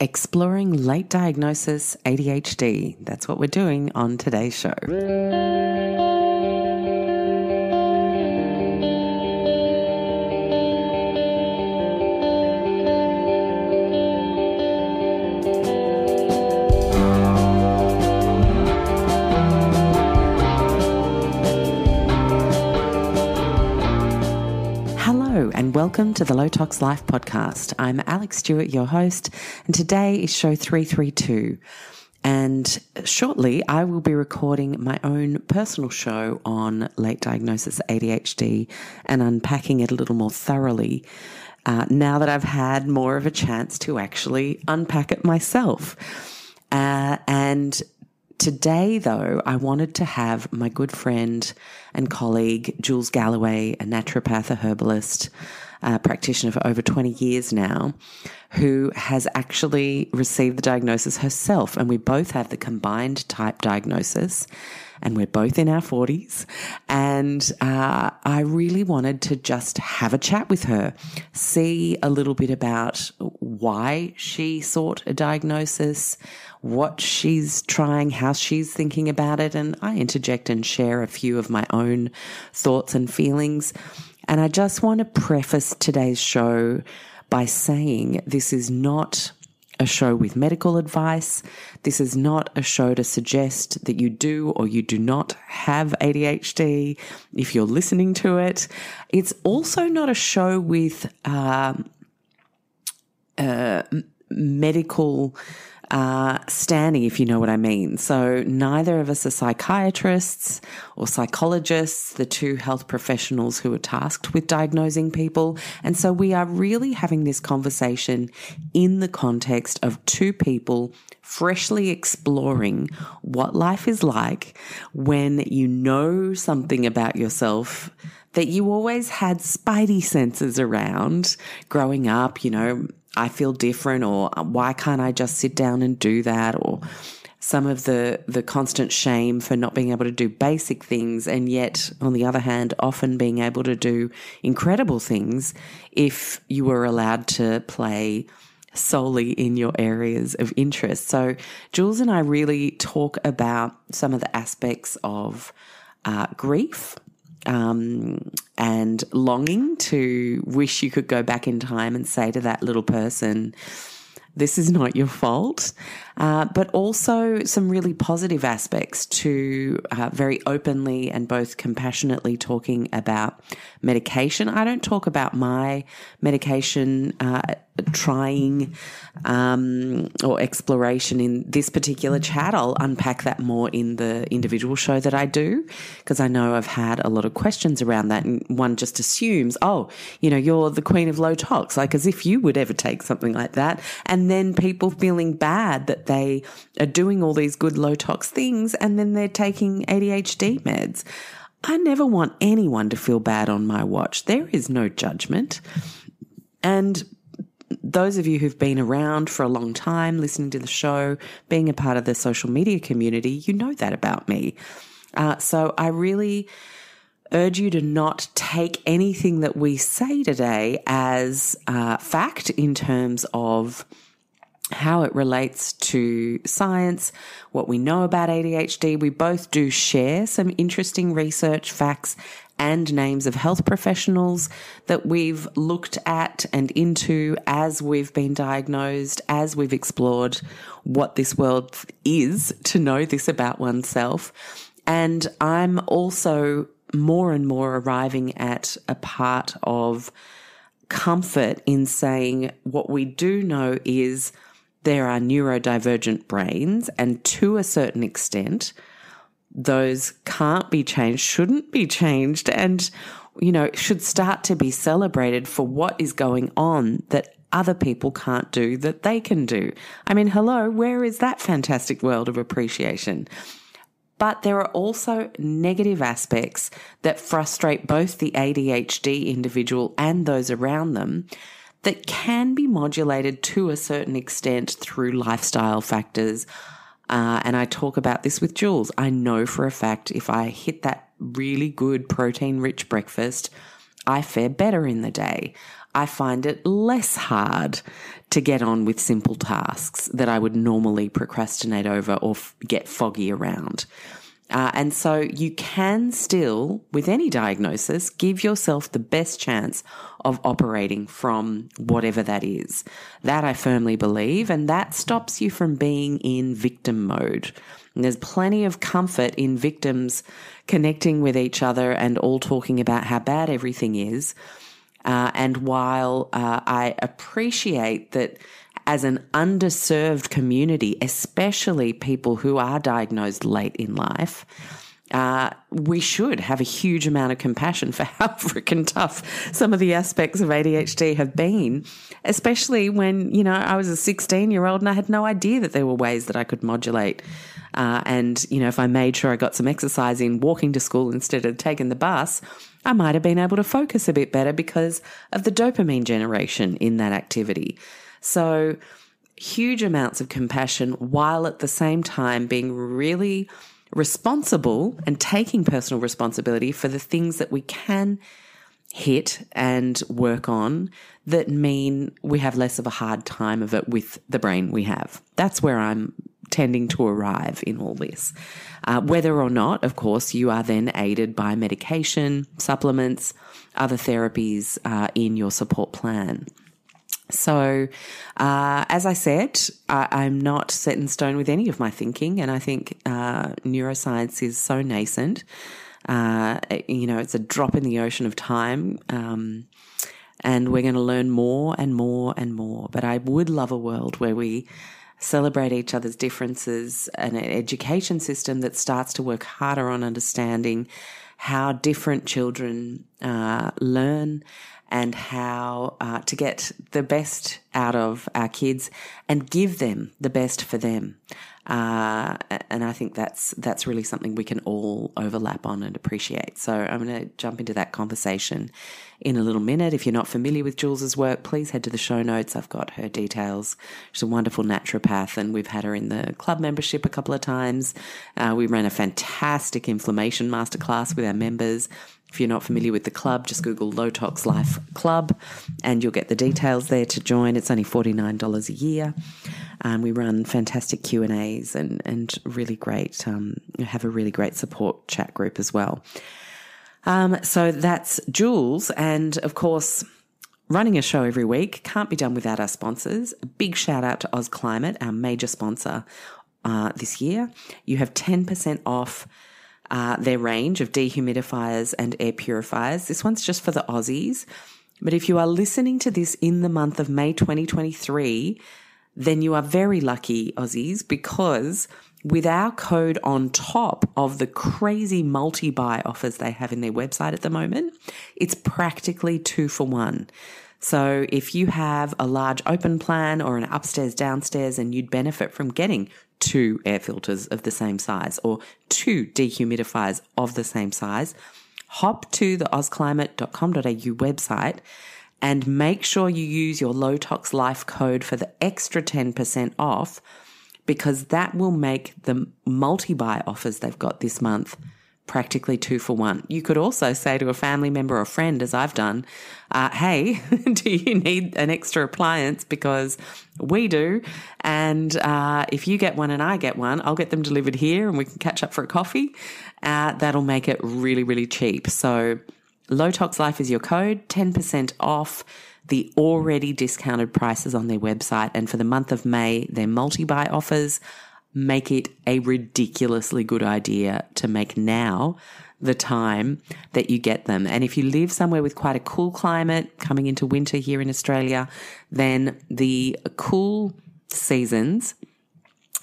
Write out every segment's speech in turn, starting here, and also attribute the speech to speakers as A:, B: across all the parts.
A: exploring late diagnosis ADHD. That's what we're doing on today's show. And welcome to the Low Tox Life podcast. I'm Alexx Stuart, your host, and today is show 332. And shortly, I will be recording my own personal show on late diagnosis ADHD and unpacking it a little more thoroughly uh, now that I've had more of a chance to actually unpack it myself. Uh, and Today, though, I wanted to have my good friend and colleague, Jules Galloway, a naturopath, a herbalist, uh, practitioner for over 20 years now, who has actually received the diagnosis herself. And we both have the combined type diagnosis and we're both in our 40s. And uh, I really wanted to just have a chat with her, see a little bit about why she sought a diagnosis, what she's trying, how she's thinking about it. And I interject and share a few of my own thoughts and feelings. And I just want to preface today's show by saying this is not a show with medical advice. This is not a show to suggest that you do or you do not have ADHD if you're listening to it. It's also not a show with uh, uh, medical uh, standing, if you know what I mean. So neither of us are psychiatrists or psychologists, the two health professionals who are tasked with diagnosing people. And so we are really having this conversation in the context of two people freshly exploring what life is like when you know something about yourself that you always had spidey senses around growing up, you know, I feel different or why can't I just sit down and do that or some of the the constant shame for not being able to do basic things and yet on the other hand often being able to do incredible things if you were allowed to play solely in your areas of interest. So Jules and I really talk about some of the aspects of uh, grief um, and longing to wish you could go back in time and say to that little person, this is not your fault, uh, but also some really positive aspects to uh, very openly and both compassionately talking about medication. I don't talk about my medication uh, trying um, or exploration in this particular chat. I'll unpack that more in the individual show that I do because I know I've had a lot of questions around that. And one just assumes, oh, you know, you're the queen of low tox, like as if you would ever take something like that. And then people feeling bad that they are doing all these good low tox things and then they're taking ADHD meds. I never want anyone to feel bad on my watch. There is no judgment. And those of you who've been around for a long time, listening to the show, being a part of the social media community, you know that about me. Uh, so I really urge you to not take anything that we say today as uh, fact in terms of how it relates to science, what we know about ADHD. We both do share some interesting research, facts, and names of health professionals that we've looked at and into as we've been diagnosed, as we've explored what this world is to know this about oneself. And I'm also more and more arriving at a part of comfort in saying what we do know is there are neurodivergent brains, and to a certain extent, those can't be changed, shouldn't be changed, and, you know, should start to be celebrated for what is going on that other people can't do that they can do. I mean, hello, where is that fantastic world of appreciation? But there are also negative aspects that frustrate both the ADHD individual and those around them that can be modulated to a certain extent through lifestyle factors. Uh, and I talk about this with Jules. I know for a fact if I hit that really good protein rich breakfast, I fare better in the day. I find it less hard to get on with simple tasks that I would normally procrastinate over or f- get foggy around. Uh, and so you can still, with any diagnosis, give yourself the best chance of operating from whatever that is. That I firmly believe, and that stops you from being in victim mode. And there's plenty of comfort in victims connecting with each other and all talking about how bad everything is. Uh, and while uh, I appreciate that as an underserved community, especially people who are diagnosed late in life, uh, we should have a huge amount of compassion for how freaking tough some of the aspects of ADHD have been, especially when, you know, I was a 16 year old and I had no idea that there were ways that I could modulate. Uh, and, you know, if I made sure I got some exercise in walking to school instead of taking the bus, I might have been able to focus a bit better because of the dopamine generation in that activity. So, huge amounts of compassion while at the same time being really responsible and taking personal responsibility for the things that we can hit and work on that mean we have less of a hard time of it with the brain we have. That's where I'm tending to arrive in all this. Uh, whether or not, of course, you are then aided by medication, supplements, other therapies uh, in your support plan. So, uh, as I said, I, am not set in stone with any of my thinking, and I think uh, neuroscience is so nascent. Uh, you know, it's a drop in the ocean of time, um, and we're going to learn more and more and more. But I would love a world where we celebrate each other's differences, and an education system that starts to work harder on understanding how different children uh, learn and how uh, to get the best out of our kids and give them the best for them. Uh, and I think that's that's really something we can all overlap on and appreciate. So I'm going to jump into that conversation in a little minute. If you're not familiar with Jules's work, please head to the show notes. I've got her details. She's a wonderful naturopath, and we've had her in the club membership a couple of times. Uh, we ran a fantastic inflammation masterclass with our members. If you're not familiar with the club, just Google Low Tox Life Club and you'll get the details there to join. It's only $49 a year. Um, we run fantastic Q&As and, and really great, um, have a really great support chat group as well. Um, so that's Jules. And of course, running a show every week can't be done without our sponsors. A big shout out to Ausclimate, our major sponsor uh, this year. You have 10% off uh, their range of dehumidifiers and air purifiers. This one's just for the Aussies. But if you are listening to this in the month of May 2023, then you are very lucky, Aussies, because with our code on top of the crazy multi buy offers they have in their website at the moment, it's practically two for one. So if you have a large open plan or an upstairs downstairs and you'd benefit from getting two air filters of the same size or two dehumidifiers of the same size, hop to the ausclimate.com.au website and make sure you use your low tox life code for the extra 10% off because that will make the multi buy offers they've got this month practically two for one. You could also say to a family member or friend, as I've done, uh, hey, do you need an extra appliance? Because we do. And uh, if you get one and I get one, I'll get them delivered here and we can catch up for a coffee. Uh, that'll make it really, really cheap. So, Low Tox Life is your code, 10% off the already discounted prices on their website. And for the month of May, their multi buy offers make it a ridiculously good idea to make now the time that you get them. And if you live somewhere with quite a cool climate coming into winter here in Australia, then the cool seasons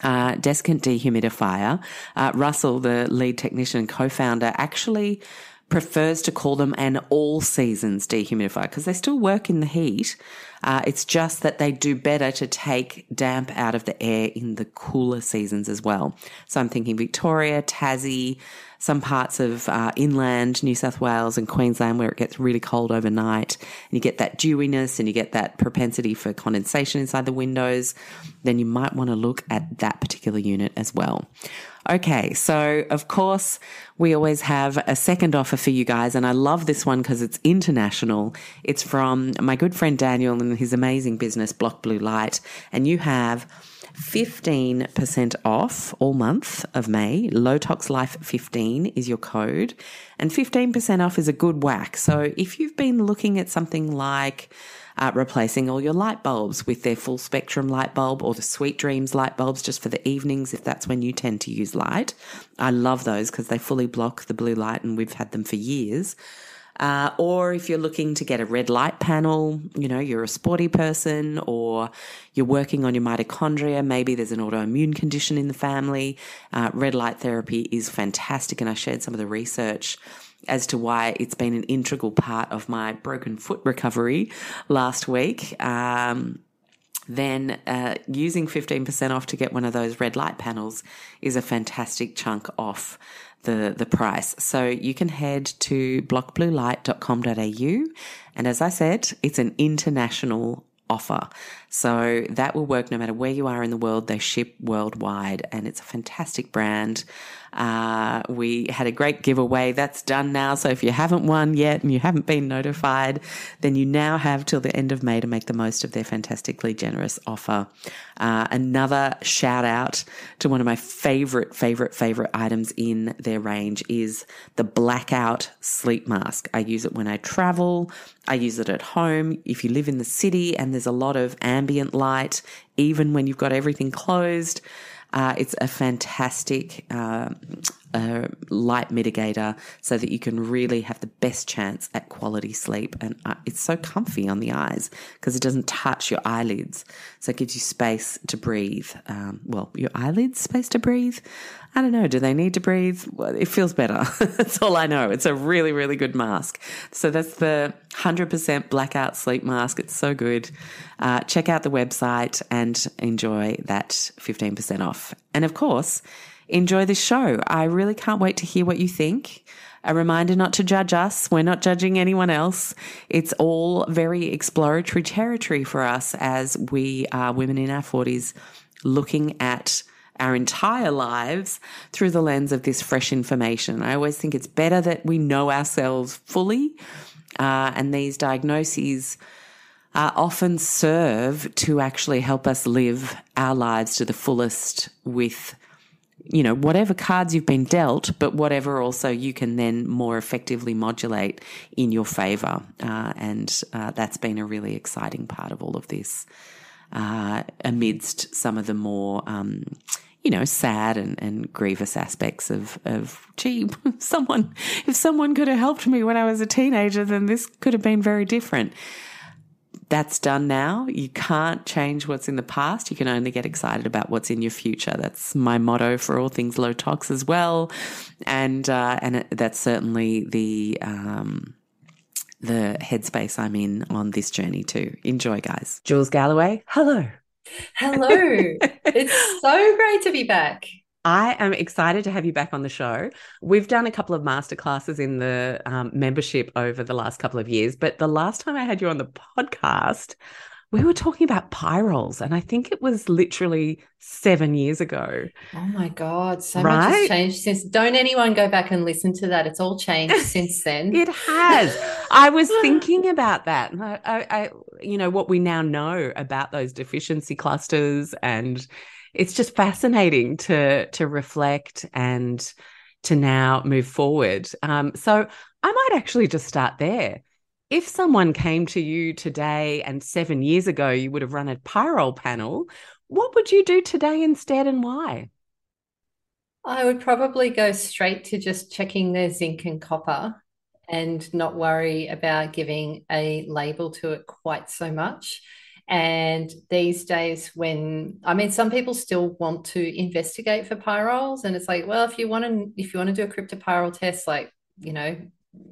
A: uh, desiccant dehumidifier. Uh, Russell, the lead technician and co-founder, actually prefers to call them an all seasons dehumidifier because they still work in the heat. Uh, it's just that they do better to take damp out of the air in the cooler seasons as well. So I'm thinking Victoria, Tassie, some parts of uh, inland New South Wales and Queensland where it gets really cold overnight and you get that dewiness and you get that propensity for condensation inside the windows, then you might want to look at that particular unit as well. Okay, so of course, we always have a second offer for you guys, and I love this one because it's international. It's from my good friend Daniel and his amazing business, Block Blue Light, and you have 15% off all month of May. Low Tox Life 15 is your code, and 15% off is a good whack. So if you've been looking at something like uh, replacing all your light bulbs with their full spectrum light bulb or the Sweet Dreams light bulbs just for the evenings if that's when you tend to use light. I love those because they fully block the blue light and we've had them for years. Uh, or if you're looking to get a red light panel, you know, you're a sporty person or you're working on your mitochondria, maybe there's an autoimmune condition in the family. Uh, red light therapy is fantastic. And I shared some of the research as to why it's been an integral part of my broken foot recovery last week. Um, then uh, using 15% off to get one of those red light panels is a fantastic chunk off the, the price. So you can head to blockbluelight.com.au. And as I said, it's an international offer. So that will work no matter where you are in the world. They ship worldwide and it's a fantastic brand. Uh, we had a great giveaway that's done now. So if you haven't won yet and you haven't been notified, then you now have till the end of May to make the most of their fantastically generous offer. Uh, another shout out to one of my favorite, favorite, favorite items in their range is the blackout sleep mask. I use it when I travel. I use it at home. If you live in the city and there's a lot of ambient light, even when you've got everything closed, uh, it's a fantastic uh, uh, light mitigator so that you can really have the best chance at quality sleep. And uh, it's so comfy on the eyes because it doesn't touch your eyelids. So it gives you space to breathe. Um, well, your eyelids space to breathe. I don't know. Do they need to breathe? It feels better. that's all I know. It's a really, really good mask. So that's the 100% blackout sleep mask. It's so good. Uh, check out the website and enjoy that 15% off. And of course, enjoy this show. I really can't wait to hear what you think. A reminder not to judge us. We're not judging anyone else. It's all very exploratory territory for us as we are women in our 40s looking at our entire lives through the lens of this fresh information. I always think it's better that we know ourselves fully, uh, and these diagnoses uh, often serve to actually help us live our lives to the fullest with you know, whatever cards you've been dealt, but whatever also you can then more effectively modulate in your favor. Uh, and uh, that's been a really exciting part of all of this, uh, amidst some of the more um, you know, sad and, and grievous aspects of, of, gee, someone, if someone could have helped me when I was a teenager, then this could have been very different. That's done now. You can't change what's in the past. You can only get excited about what's in your future. That's my motto for all things low tox as well. And, uh, and that's certainly the, um, the headspace I'm in on this journey too. Enjoy, guys. Jules Galloway, hello.
B: Hello. it's so great to be back.
A: I am excited to have you back on the show. We've done a couple of masterclasses in the um, membership over the last couple of years, but the last time I had you on the podcast, we were talking about pyrroles, and I think it was literally seven years ago.
B: Oh my God, so right? much has changed since. Don't anyone go back and listen to that. It's all changed since then.
A: it has. I was thinking about that. I, I, you know, what we now know about those deficiency clusters, and it's just fascinating to to reflect and to now move forward. Um, so I might actually just start there if someone came to you today and seven years ago you would have run a pyrrole panel, what would you do today instead and why?
B: I would probably go straight to just checking their zinc and copper and not worry about giving a label to it quite so much. And these days, when I mean, some people still want to investigate for pyrroles, and it's like, well, if you want to, if you want to do a cryptopyrrole test, like you know,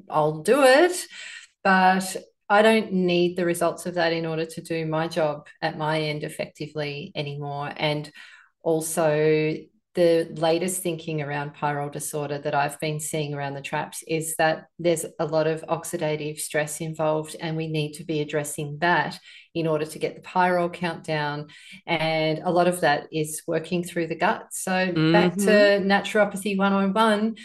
B: I'll do it but I don't need the results of that in order to do my job at my end effectively anymore. And also, the latest thinking around pyrrole disorder that I've been seeing around the traps is that there's a lot of oxidative stress involved, and we need to be addressing that in order to get the pyrrole count down. And a lot of that is working through the gut. So, mm-hmm. back to naturopathy 101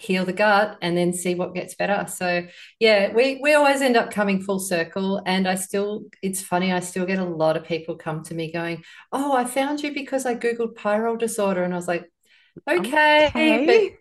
B: heal the gut and then see what gets better. So yeah, we we always end up coming full circle. And I still, it's funny, I still get a lot of people come to me going, Oh, I found you because I Googled pyrrole disorder. And I was like, okay, okay.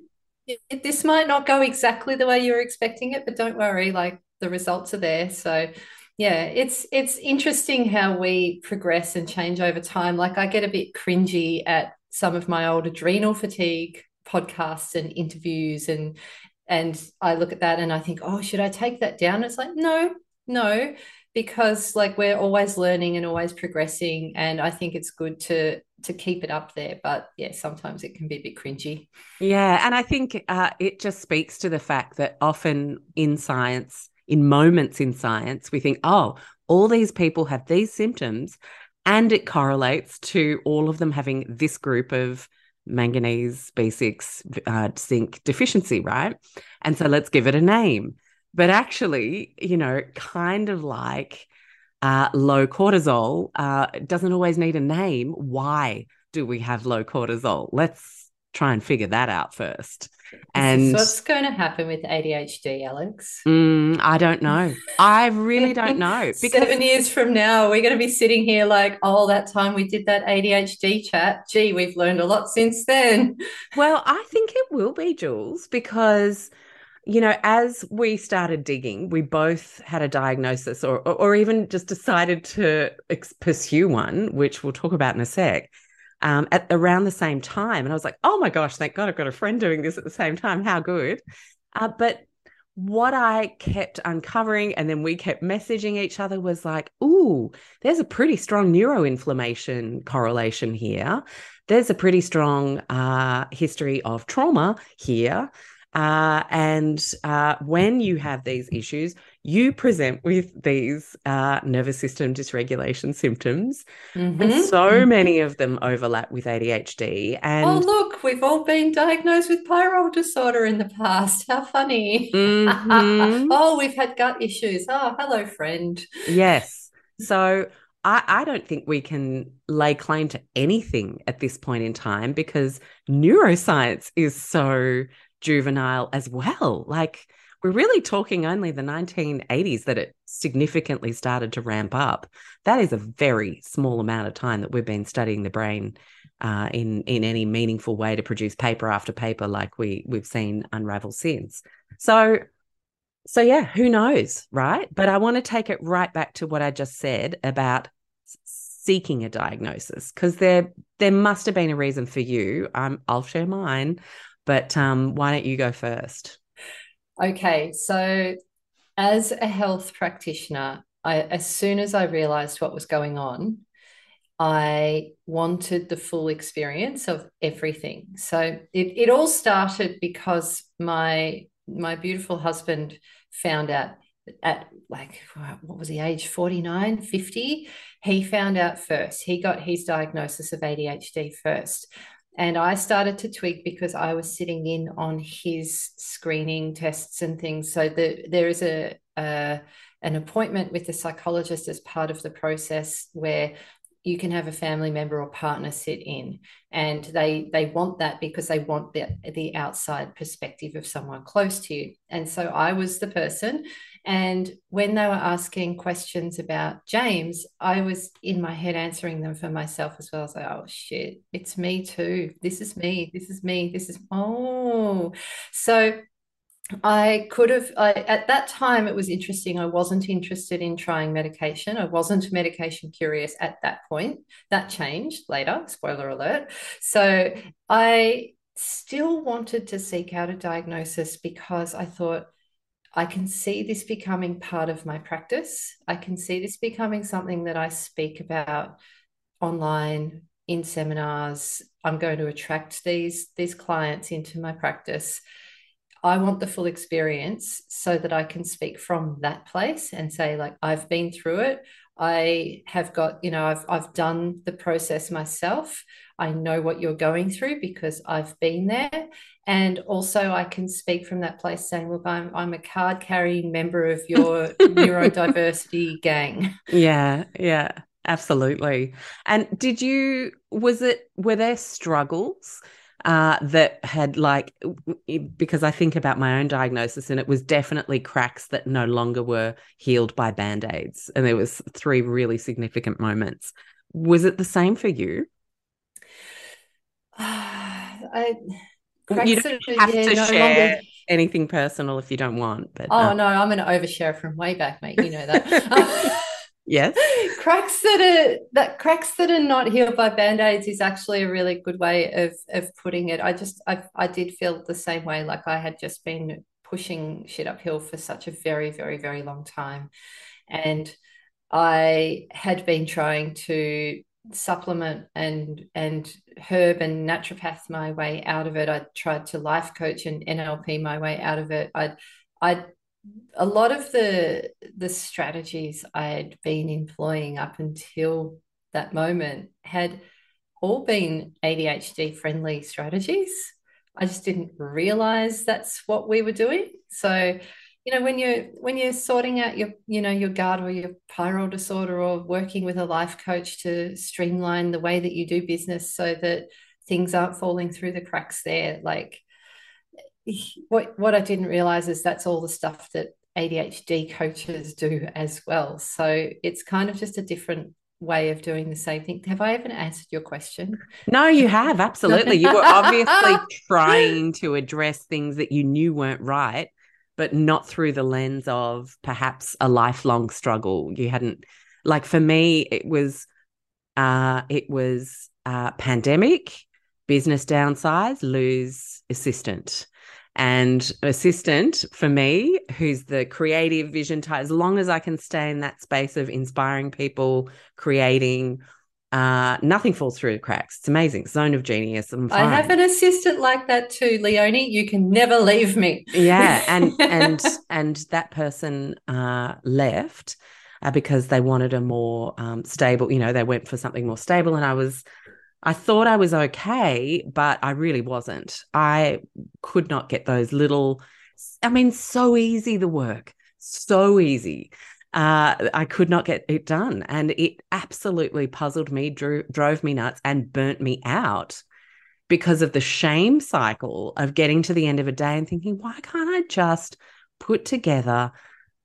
B: but this might not go exactly the way you were expecting it, but don't worry, like the results are there. So yeah, it's it's interesting how we progress and change over time. Like I get a bit cringy at some of my old adrenal fatigue podcasts and interviews and and I look at that and I think, oh, should I take that down? It's like, no, no, because like we're always learning and always progressing, and I think it's good to to keep it up there. But yeah, sometimes it can be a bit cringy.
A: Yeah, and I think uh, it just speaks to the fact that often in science, in moments in science, we think, oh, all these people have these symptoms, and it correlates to all of them having this group of manganese B6 uh, zinc deficiency, right? And so let's give it a name. But actually, you know, kind of like uh, low cortisol uh, doesn't always need a name. Why do we have low cortisol? Let's try and figure that out first.
B: And what's going to happen with ADHD, Alexx?
A: Mm, I don't know. I really don't know.
B: Because Seven years from now, we're going to be sitting here like, oh, that time we did that ADHD chat. Gee, we've learned a lot since then.
A: Well, I think it will be, Jules, because you know, as we started digging, we both had a diagnosis or, or, even just decided to ex- pursue one, which we'll talk about in a sec um, at around the same time. And I was like, oh my gosh, thank God I've got a friend doing this at the same time. How good. Uh, but what I kept uncovering and then we kept messaging each other was like, ooh, there's a pretty strong neuroinflammation correlation here. There's a pretty strong uh, history of trauma here. Uh, and uh, when you have these issues, you present with these uh, nervous system dysregulation symptoms. Mm-hmm. And so mm-hmm. many of them overlap with ADHD. And
B: oh, look, we've all been diagnosed with pyrrole disorder in the past. How funny. Mm-hmm. oh, we've had gut issues. Oh, hello, friend.
A: Yes. So I, I don't think we can lay claim to anything at this point in time because neuroscience is so juvenile as well. Like, we're really talking only the 1980s that it significantly started to ramp up. That is a very small amount of time that we've been studying the brain uh, in in any meaningful way to produce paper after paper like we we've seen unravel since. So so yeah, who knows, right? But I want to take it right back to what I just said about seeking a diagnosis because there there must have been a reason for you. Um, I'll share mine, but um, why don't you go first?
B: Okay, so as a health practitioner, I, as soon as I realized what was going on, I wanted the full experience of everything. So it, it all started because my my beautiful husband found out at like what was he age 49 50 he found out first. He got his diagnosis of adhd first and I started to tweak because I was sitting in on his screening tests and things. So the, there is a, a an appointment with a psychologist as part of the process where you can have a family member or partner sit in and they they want that because they want the, the outside perspective of someone close to you and so i was the person and when they were asking questions about James, I was in my head answering them for myself as well. I was like, oh shit, it's me too. This is me. This is me. This is, oh. So I could have, I, at that time, it was interesting. I wasn't interested in trying medication. I wasn't medication curious at that point. That changed later, spoiler alert. So I still wanted to seek out a diagnosis because I thought, I can see this becoming part of my practice. I can see this becoming something that I speak about online in seminars. I'm going to attract these these clients into my practice. I want the full experience so that I can speak from that place and say like I've been through it. I have got, you know, I've I've done the process myself. I know what you're going through because I've been there. And also I can speak from that place saying, look, I'm I'm a card carrying member of your neurodiversity gang.
A: Yeah, yeah, absolutely. And did you was it were there struggles? Uh, that had like because I think about my own diagnosis and it was definitely cracks that no longer were healed by band-aids and there was three really significant moments. Was it the same for you?
B: I
A: you don't have yeah, to no share longer... anything personal if you don't want. But
B: oh uh... no, I'm an overshare from way back, mate. You know that.
A: yes.
B: Cracks that are that cracks that are not healed by band-aids is actually a really good way of of putting it. I just i, I did feel the same way. Like i had just been pushing shit uphill for such a very very very long time. And i had been trying to supplement and and herb and naturopath my way out of it. I tried to life coach and nlp my way out of it. I i a lot of the the strategies I had been employing up until that moment had all been ADHD friendly strategies. I just didn't realize that's what we were doing. So, you know, when you're when you're sorting out your, you know, your GARD or your pyrrole disorder or working with a life coach to streamline the way that you do business so that things aren't falling through the cracks there, like what what I didn't realize is that's all the stuff that ADHD coaches do as well. So it's kind of just a different way of doing the same thing. Have I even answered your question?
A: No, you have absolutely. You were obviously trying to address things that you knew weren't right, but not through the lens of perhaps a lifelong struggle. You hadn't like for me it was uh it was uh pandemic, business downsize, lose assistant and assistant for me, who's the creative vision type, as long as I can stay in that space of inspiring people, creating, uh, nothing falls through the cracks. It's amazing. Zone of genius. i
B: have an assistant like that too, Leonie. You can never leave me.
A: yeah. And and and that person uh, left uh, because they wanted a more um, stable, you know, they went for something more stable. And I was I thought I was okay, but I really wasn't. I could not get those little, I mean, so easy the work, so easy. Uh, I could not get it done. And it absolutely puzzled me, drew, drove me nuts, and burnt me out because of the shame cycle of getting to the end of a day and thinking, why can't I just put together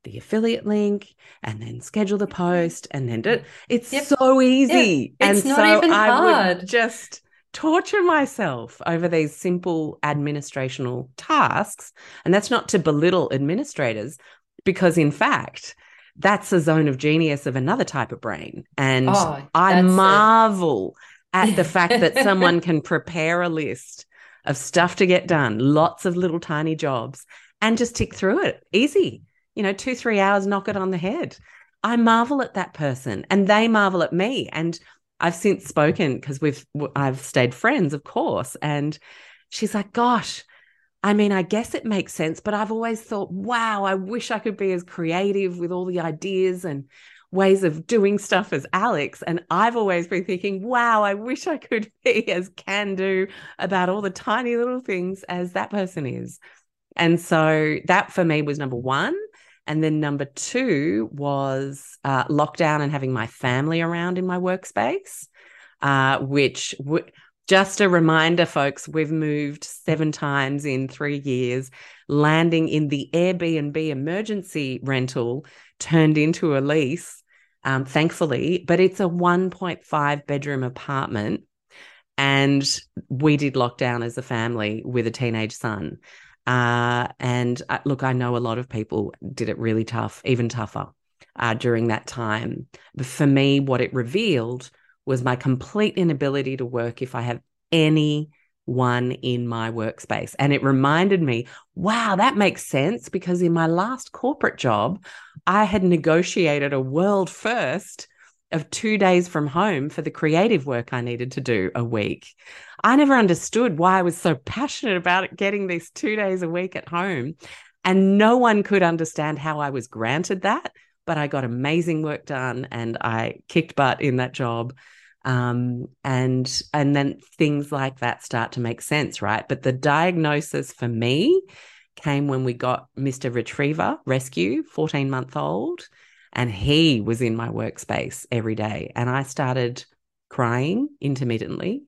A: the affiliate link and then schedule the mm-hmm. post and then do it. it's yep. so easy.
B: Yep.
A: It's
B: and so I hard.
A: would just torture myself over these simple administrational tasks. And that's not to belittle administrators, because in fact, that's a zone of genius of another type of brain. And oh, I marvel at the fact that someone can prepare a list of stuff to get done, lots of little tiny jobs, and just tick through it easy you know, two, three hours, knock it on the head. I marvel at that person and they marvel at me. And I've since spoken because we've, I've stayed friends, of course. And she's like, gosh, I mean, I guess it makes sense, but I've always thought, wow, I wish I could be as creative with all the ideas and ways of doing stuff as Alexx. And I've always been thinking, wow, I wish I could be as can do about all the tiny little things as that person is. And so that for me was number one. And then number two was uh, lockdown and having my family around in my workspace, uh, which just a reminder, folks, we've moved seven times in three years, landing in the Airbnb emergency rental turned into a lease, um, thankfully, but it's a 1.5 bedroom apartment. And we did lockdown as a family with a teenage son. Uh, and uh, look, I know a lot of people did it really tough, even tougher uh, during that time. But for me, what it revealed was my complete inability to work if I have any one in my workspace. And it reminded me, wow, that makes sense because in my last corporate job, I had negotiated a world first of two days from home for the creative work I needed to do a week. I never understood why I was so passionate about getting these two days a week at home. And no one could understand how I was granted that, but I got amazing work done and I kicked butt in that job. Um, and and then things like that start to make sense, right? But the diagnosis for me came when we got Mr. Retriever Rescue, 14 month old, and he was in my workspace every day. And I started crying intermittently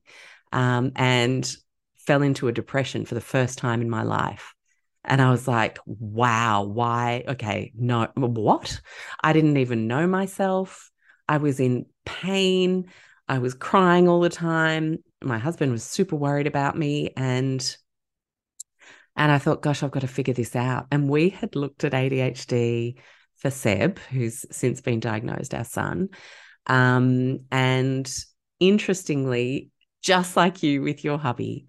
A: um, and fell into a depression for the first time in my life. And I was like, wow, why? Okay, no, what? I didn't even know myself. I was in pain. I was crying all the time. My husband was super worried about me. And and I thought, gosh, I've got to figure this out. And we had looked at ADHD for Seb, who's since been diagnosed, our son. Um, and interestingly, just like you with your hubby,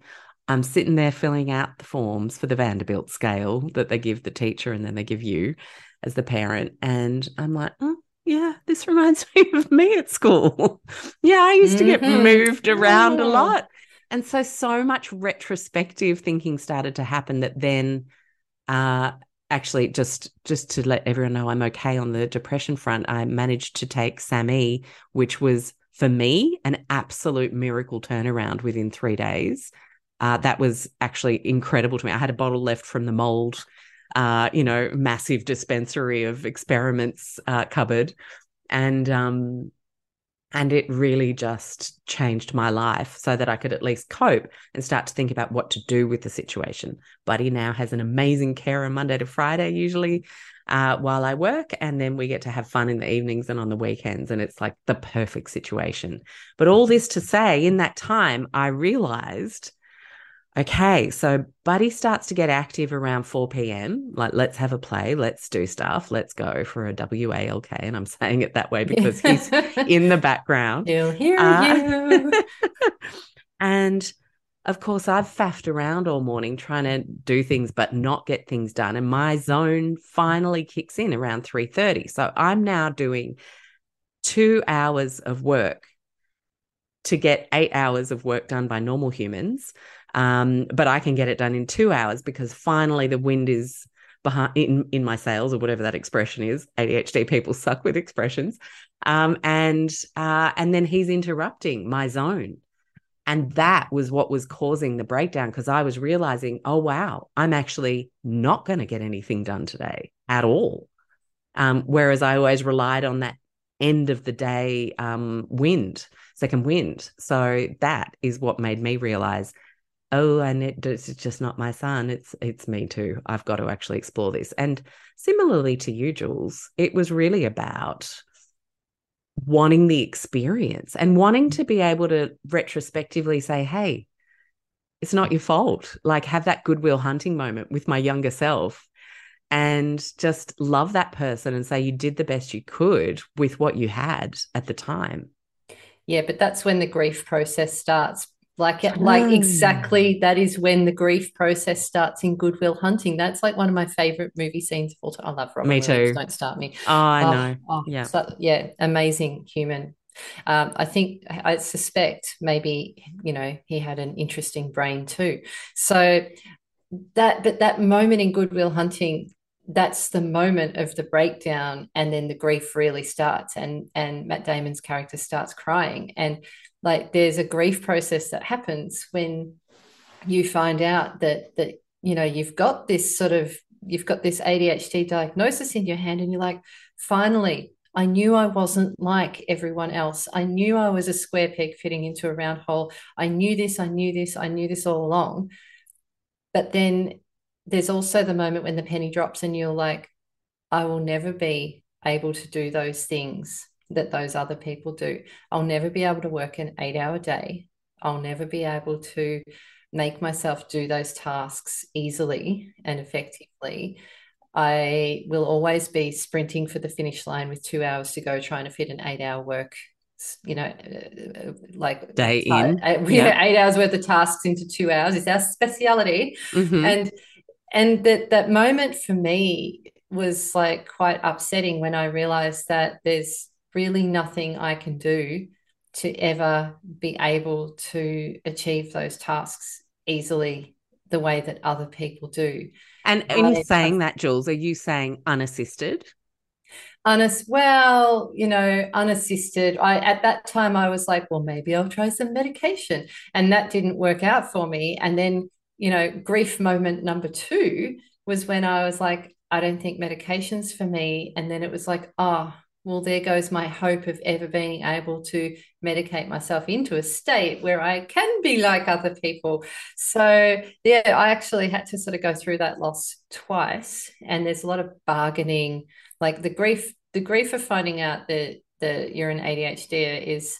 A: I'm sitting there filling out the forms for the Vanderbilt scale that they give the teacher and then they give you as the parent. And I'm like, oh, yeah, this reminds me of me at school. yeah, I used to get mm-hmm. moved around yeah. a lot. And so, so much retrospective thinking started to happen that then uh, actually just just to let everyone know I'm okay on the depression front, I managed to take SAMe, which was for me an absolute miracle turnaround within three days. Uh, that was actually incredible to me. I had a bottle left from the mold, uh, you know, massive dispensary of experiments uh, cupboard, and um, and it really just changed my life so that I could at least cope and start to think about what to do with the situation. Buddy now has an amazing carer Monday to Friday, usually uh, while I work. And then we get to have fun in the evenings and on the weekends. And it's like the perfect situation. But all this to say, in that time, I realized Okay, so Buddy starts to get active around 4 p.m. Like, let's have a play, let's do stuff, let's go for a WALK. And I'm saying it that way because he's in the background.
B: He'll hear uh, you.
A: and of course, I've faffed around all morning trying to do things but not get things done. And my zone finally kicks in around 3:30. So I'm now doing two hours of work to get eight hours of work done by normal humans. Um, but I can get it done in two hours because finally the wind is behind in, in my sails or whatever that expression is. ADHD people suck with expressions. Um, and uh, and then he's interrupting my zone. And that was what was causing the breakdown because I was realizing, oh, wow, I'm actually not going to get anything done today at all. Um, whereas I always relied on that end of the day um, wind, second wind. So that is what made me realize oh and it, it's just not my son it's it's me too i've got to actually explore this and similarly to you jules it was really about wanting the experience and wanting to mm. be able to retrospectively say hey it's not your fault. Like have that Good Will Hunting moment with my younger self and just love that person and say you did the best you could with what you had at the time.
B: Yeah but that's when the grief process starts like like exactly that is when the grief process starts in Good Will Hunting. That's like one of my favorite movie scenes of all time. I love Robin
A: Me
B: too. Don't start me.
A: Oh, I oh, know. Oh, yeah,
B: so, yeah, amazing human. Um, I think I suspect maybe you know he had an interesting brain too. So that but that moment in Good Will Hunting that's the moment of the breakdown and then the grief really starts and and Matt Damon's character starts crying and like there's a grief process that happens when you find out that that you know you've got this sort of you've got this ADHD diagnosis in your hand and you're like finally I knew I wasn't like everyone else. I knew I was a square peg fitting into a round hole. I knew this, I knew this, I knew this all along. But then there's also the moment when the penny drops and you're like, I will never be able to do those things that those other people do. I'll never be able to work an eight hour day. I'll never be able to make myself do those tasks easily and effectively. I will always be sprinting for the finish line with two hours to go, trying to fit an eight hour work, you know, uh, like
A: day in.
B: Uh, yeah. eight hours worth of tasks into two hours is our speciality. Mm-hmm. And and that that moment for me was like quite upsetting when I realized that there's really nothing I can do to ever be able to achieve those tasks easily the way that other people do.
A: And in saying that, Jules, are you saying unassisted?
B: unass well you know unassisted. I at that time i was like well maybe i'll try some medication. And that didn't work out for me. And then you know grief moment number two was when i was like i don't think medication's for me. And then it was like oh well, there goes my hope of ever being able to medicate myself into a state where I can be like other people. So, yeah, I actually had to sort of go through that loss twice. And there's a lot of bargaining, like the grief, the grief of finding out that, that you're an ADHD is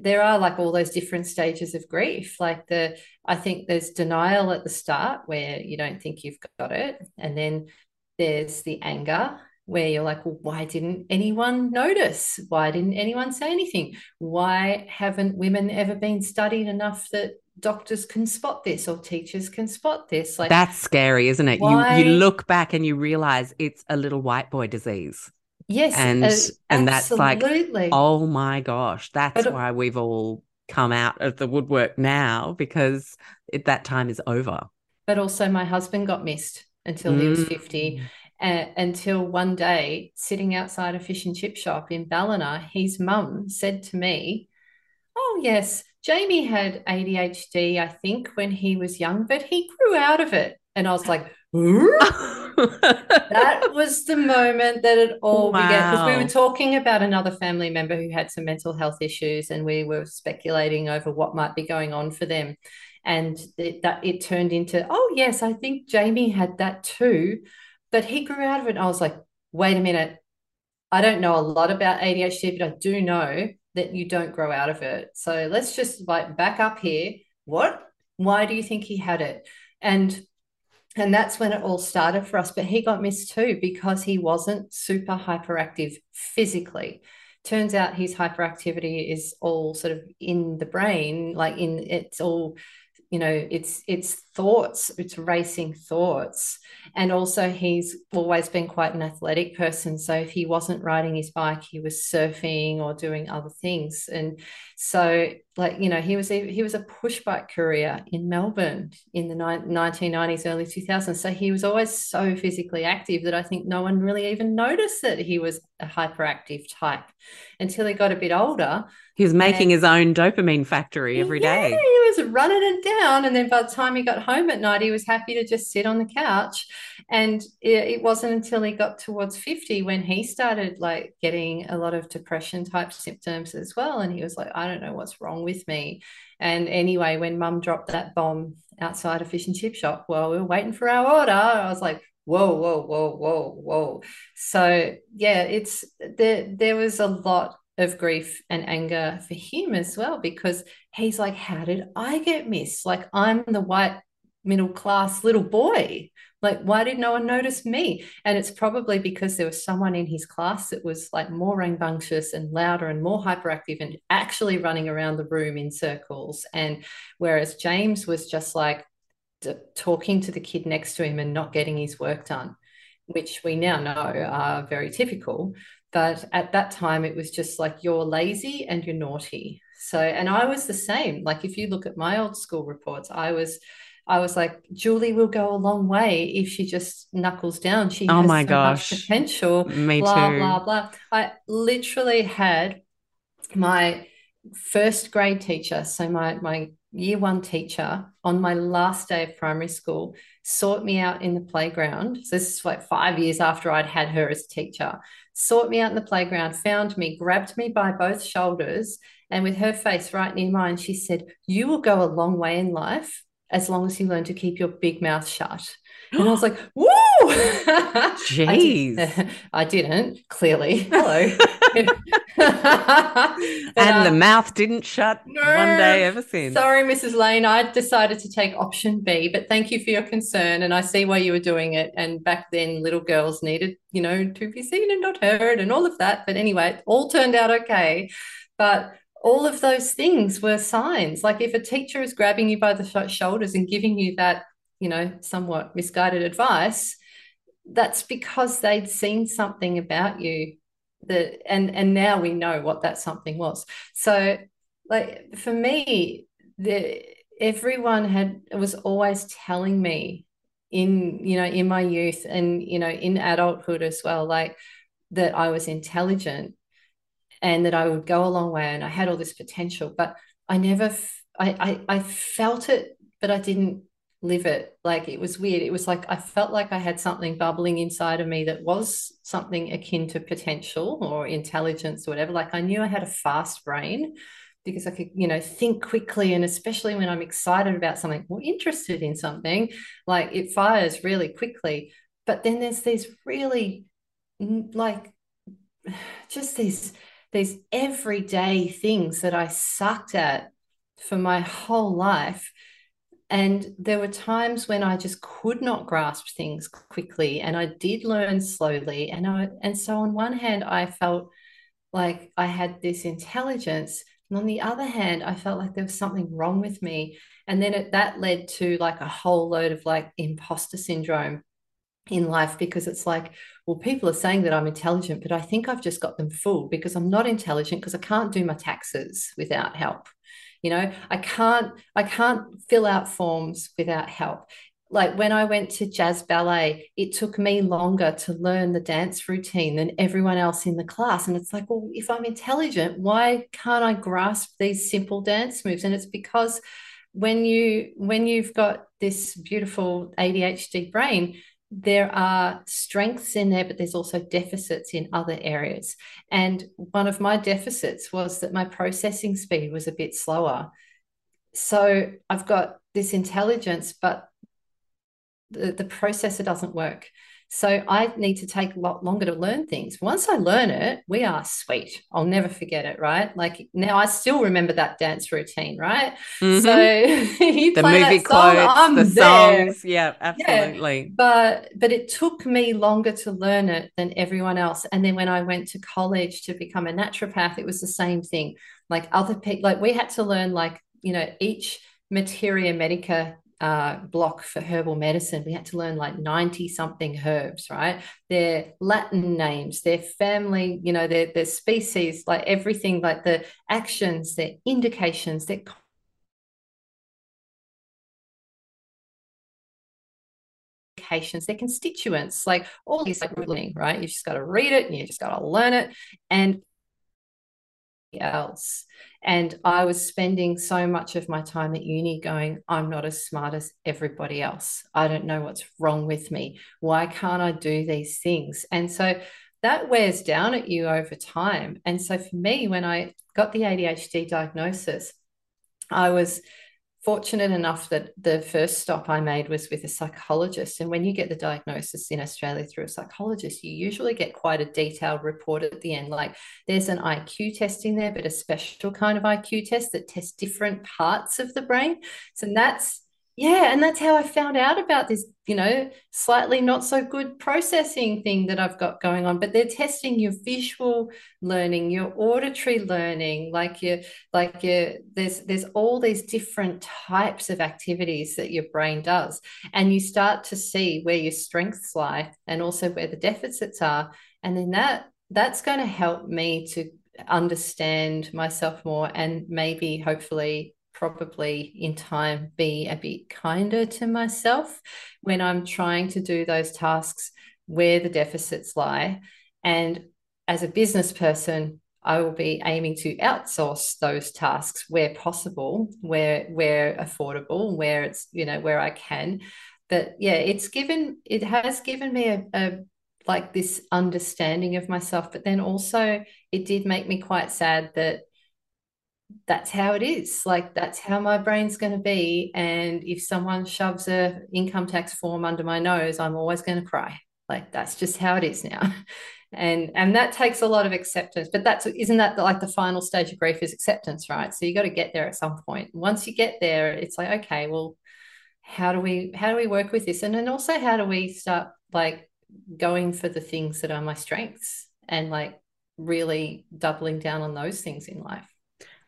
B: there are like all those different stages of grief like the i think there's denial at the start where you don't think you've got it and then there's the anger where you're like, well, why didn't anyone notice? Why didn't anyone say anything? Why haven't women ever been studied enough that doctors can spot this or teachers can spot this?
A: Like that's scary, isn't it? Why... You you look back and you realize it's a little white boy disease.
B: Yes,
A: and uh, and that's like, oh my gosh, that's but, why we've all come out of the woodwork now because it, that time is over.
B: But also, my husband got missed until mm. he was 50 uh, until one day, sitting outside a fish and chip shop in Ballina, his mum said to me, Oh, yes, Jamie had ADHD, I think, when he was young, but he grew out of it. And I was like, that was the moment that it all wow. began because we were talking about another family member who had some mental health issues and we were speculating over what might be going on for them and it, that it turned into oh yes i think jamie had that too but he grew out of it. And I was like, wait a minute. I don't know a lot about ADHD, but I do know that you don't grow out of it. So let's just like back up here. What? Why do you think he had it? And and that's when it all started for us. But he got missed too because he wasn't super hyperactive physically. Turns out his hyperactivity is all sort of in the brain, like in it's all you know it's it's thoughts it's racing thoughts. And also he's always been quite an athletic person. So if he wasn't riding his bike he was surfing or doing other things. And so like you know he was a, he was a push bike courier in Melbourne in the ni- 1990s early 2000s so he was always so physically active that I think no one really even noticed that he was a hyperactive type until he got a bit older.
A: He was making and, his own dopamine factory every
B: yeah,
A: day.
B: He was running it down. And then by the time he got home at night, he was happy to just sit on the couch. And it, it wasn't until he got towards 50 when he started like getting a lot of depression type symptoms as well. And he was like, I don't know what's wrong with me. And anyway, when mum dropped that bomb outside a fish and chip shop while we were waiting for our order, I was like, whoa, whoa, whoa, whoa, whoa. So yeah, it's there, there was a lot of grief and anger for him as well because he's like how did i get missed like i'm the white middle class little boy like why did no one notice me and it's probably because there was someone in his class that was like more rambunctious and louder and more hyperactive and actually running around the room in circles and whereas james was just like talking to the kid next to him and not getting his work done which we now know are very typical but at that time, it was just like you're lazy and you're naughty. So, and I was the same. Like if you look at my old school reports, I was. I was like, Julie will go a long way if she just knuckles down. She oh has my so gosh. much potential.
A: Me
B: blah,
A: too.
B: Blah blah I literally had my first grade teacher, so my my year one teacher on my last day of primary school sought me out in the playground. So this is like five years after I'd had her as a teacher sought me out in the playground, found me, grabbed me by both shoulders, and with her face right near mine, she said, You will go a long way in life as long as you learn to keep your big mouth shut. And I was like, Woo!
A: Jeez.
B: I, did, not clearly. Hello.
A: and uh, the mouth didn't shut no, one day ever since.
B: Sorry, Mrs. Lane. I decided to take option B, but thank you for your concern. And I see why you were doing it. And back then, little girls needed, you know, to be seen and not heard and all of that. But anyway, it all turned out okay. But all of those things were signs. Like if a teacher is grabbing you by the shoulders and giving you that, you know, somewhat misguided advice, that's because they'd seen something about you that and and now we know what that something was so like for me the everyone had was always telling me in you know in my youth and you know in adulthood as well like that I was intelligent and that I would go a long way and I had all this potential, but I never, I, I, I felt it, but I didn't live it. Like it was weird. It was like I felt like I had something bubbling inside of me that was something akin to potential or intelligence or whatever. Like I knew I had a fast brain because I could, you know, think quickly. And especially when I'm excited about something or interested in something, like it fires really quickly. But then there's these really like just these these everyday things that I sucked at for my whole life and there were times when I just could not grasp things quickly and I did learn slowly. And I and so on one hand, I felt like I had this intelligence. And on the other hand, I felt like there was something wrong with me. And then it, that led to like a whole load of like imposter syndrome in life because it's like, well, people are saying that I'm intelligent, but I think I've just got them fooled because I'm not intelligent because I can't do my taxes without help. You know i can't i can't fill out forms without help. Like when i went to jazz ballet it took me longer to learn the dance routine than everyone else in the class. And it's like well if i'm intelligent why can't i grasp these simple dance moves? And it's because when you when you've got this beautiful adhd brain there are strengths in there, but there's also deficits in other areas. And one of my deficits was that my processing speed was a bit slower. So I've got this intelligence, but the, the processor doesn't work. So I need to take a lot longer to learn things. Once I learn it, we are sweet. I'll never forget it, right? Like now I still remember that dance routine, right?
A: Mm-hmm. So the movie quotes, the there. songs. Yeah, absolutely.
B: Yeah. But but it took me longer to learn it than everyone else. And then when I went to college to become a naturopath, it was the same thing. Like other people, like we had to learn like, you know, each materia medica uh, block for herbal medicine, we had to learn like 90 something herbs, right? Their Latin names, their family, you know, their, their species, like everything, like the actions, their indications, their their constituents, like all these like learning, right? You just got to read it and you just got to learn it. And else. And I was spending so much of my time at uni going, I'm not as smart as everybody else. I don't know what's wrong with me. Why can't I do these things? And so that wears down at you over time. And so for me, when I got the ADHD diagnosis, I was fortunate enough that the first stop I made was with a psychologist. And when you get the diagnosis in Australia through a psychologist, you usually get quite a detailed report at the end. Like there's an IQ test in there, but a special kind of IQ test that tests different parts of the brain. So that's yeah and that's how i found out about this you know slightly not so good processing thing that i've got going on. But they're testing your visual learning your auditory learning like your like your there's there's all these different types of activities that your brain does. And you start to see where your strengths lie and also where the deficits are. And then that that's going to help me to understand myself more and maybe hopefully probably in time be a bit kinder to myself when I'm trying to do those tasks where the deficits lie. And as a business person, I will be aiming to outsource those tasks where possible, where where affordable, where it's you know where I can. But yeah, it's given it has given me a, a like this understanding of myself, but then also it did make me quite sad that that's how it is. Like that's how my brain's going to be. And if someone shoves a income tax form under my nose i'm always going to cry. Like that's just how it is now. And and that takes a lot of acceptance. But that's isn't that like the final stage of grief is acceptance right? So you got to get there at some point. Once you get there it's like okay well how do we how do we work with this? And then also how do we start like going for the things that are my strengths and like really doubling down on those things in life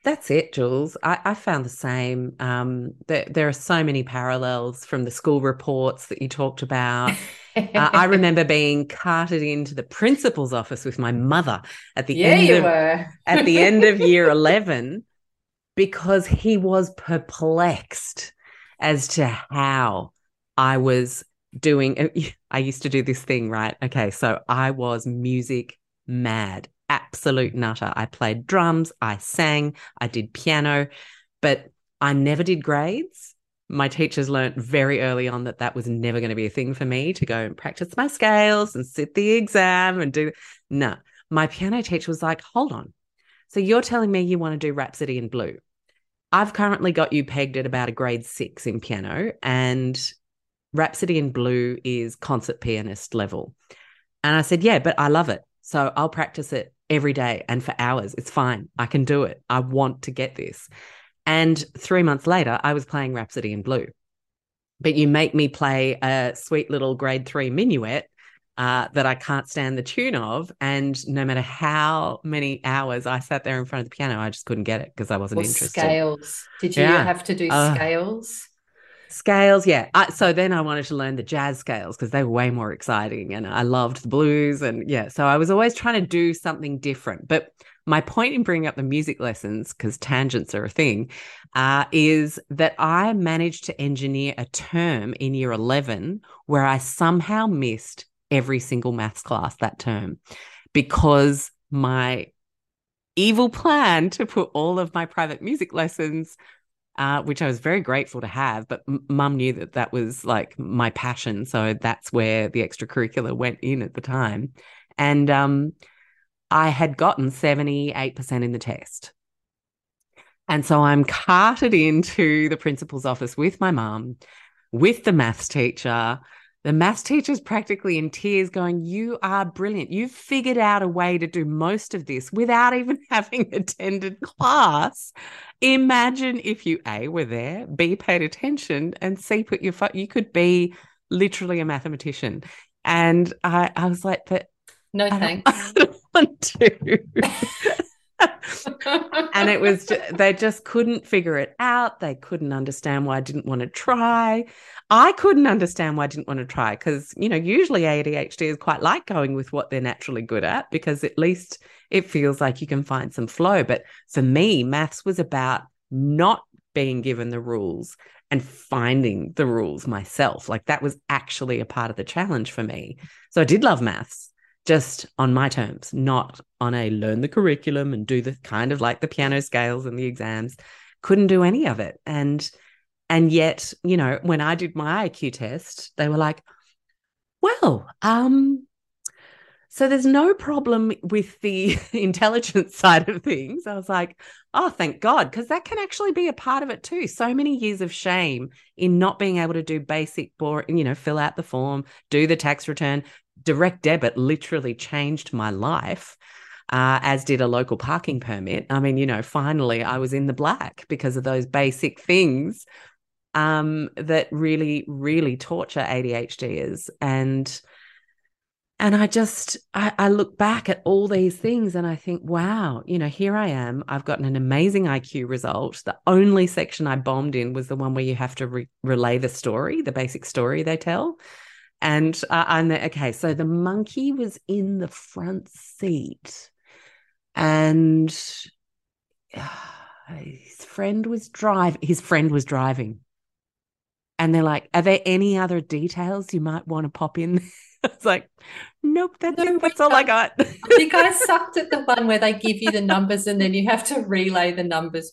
A: that's it, Jules. I, I found the same. Um, there, there, are so many parallels from the school reports that you talked about. uh, I remember being carted into the principal's office with my mother at the
B: yeah,
A: end
B: of
A: at the end of year eleven because he was perplexed as to how I was doing. I used to do this thing, right? Okay, so I was music mad, absolute nutter. I played drums, I sang, I did piano, but I never did grades. My teachers learnt very early on that that was never going to be a thing for me to go and practice my scales and sit the exam and do. No, my piano teacher was like, hold on. So you're telling me you want to do Rhapsody in Blue. I've currently got you pegged at about a grade six in piano, and Rhapsody in Blue is concert pianist level. And I said, Yeah, but I love it. So I'll practice it every day and for hours. It's fine. I can do it. I want to get this. And three months later, I was playing Rhapsody in Blue. But you make me play a sweet little grade three minuet uh, that I can't stand the tune of. And no matter how many hours I sat there in front of the piano, I just couldn't get it because I wasn't interested.
B: Scales. Did you yeah. have to do uh, scales?
A: Scales, yeah. I, so then I wanted to learn the jazz scales because they were way more exciting and I loved the blues. And yeah, so I was always trying to do something different. But my point in bringing up the music lessons, because tangents are a thing, uh, is that I managed to engineer a term in year 11 where I somehow missed every single maths class that term because my evil plan to put all of my private music lessons uh, which I was very grateful to have. But mum knew that that was like my passion. So that's where the extracurricular went in at the time. And um, I had gotten 78% in the test. And so I'm carted into the principal's office with my mum, with the maths teacher, the maths teacher's practically in tears, going, You are brilliant. You've figured out a way to do most of this without even having attended class. Imagine if you A were there, B paid attention, and C put your foot, you could be literally a mathematician. And I, I was like, But
B: no thanks. I
A: don't want to. and it was just, they just couldn't figure it out. They couldn't understand why i didn't want to try. I couldn't understand why i didn't want to try because you know usually adhd is quite like going with what they're naturally good at because at least it feels like you can find some flow. But for me maths was about not being given the rules and finding the rules myself. Like that was actually a part of the challenge for me. So i did love maths just on my terms, not on a learn the curriculum and do the kind of like the piano scales and the exams. Couldn't do any of it. And and yet, you know, when I did my IQ test, they were like, well, um, so there's no problem with the intelligence side of things. I was like, oh, thank God, because that can actually be a part of it too. So many years of shame in not being able to do basic, boring, you know, fill out the form, do the tax return, direct debit literally changed my life. Uh, as did a local parking permit. I mean, you know, finally I was in the black because of those basic things um, that really, really torture ADHDers. And and I just I, I, look back at all these things and I think, wow, you know, here I am. I've gotten an amazing IQ result. The only section I bombed in was the one where you have to re- relay the story, the basic story they tell. And uh, I'm okay. So the monkey was in the front seat, and his friend was drive. His friend was driving, and they're like, "Are there any other details you might want to pop in?" it's like, nope, that's no. That's all I got.
B: I think I sucked at the one where they give you the numbers and then you have to relay the numbers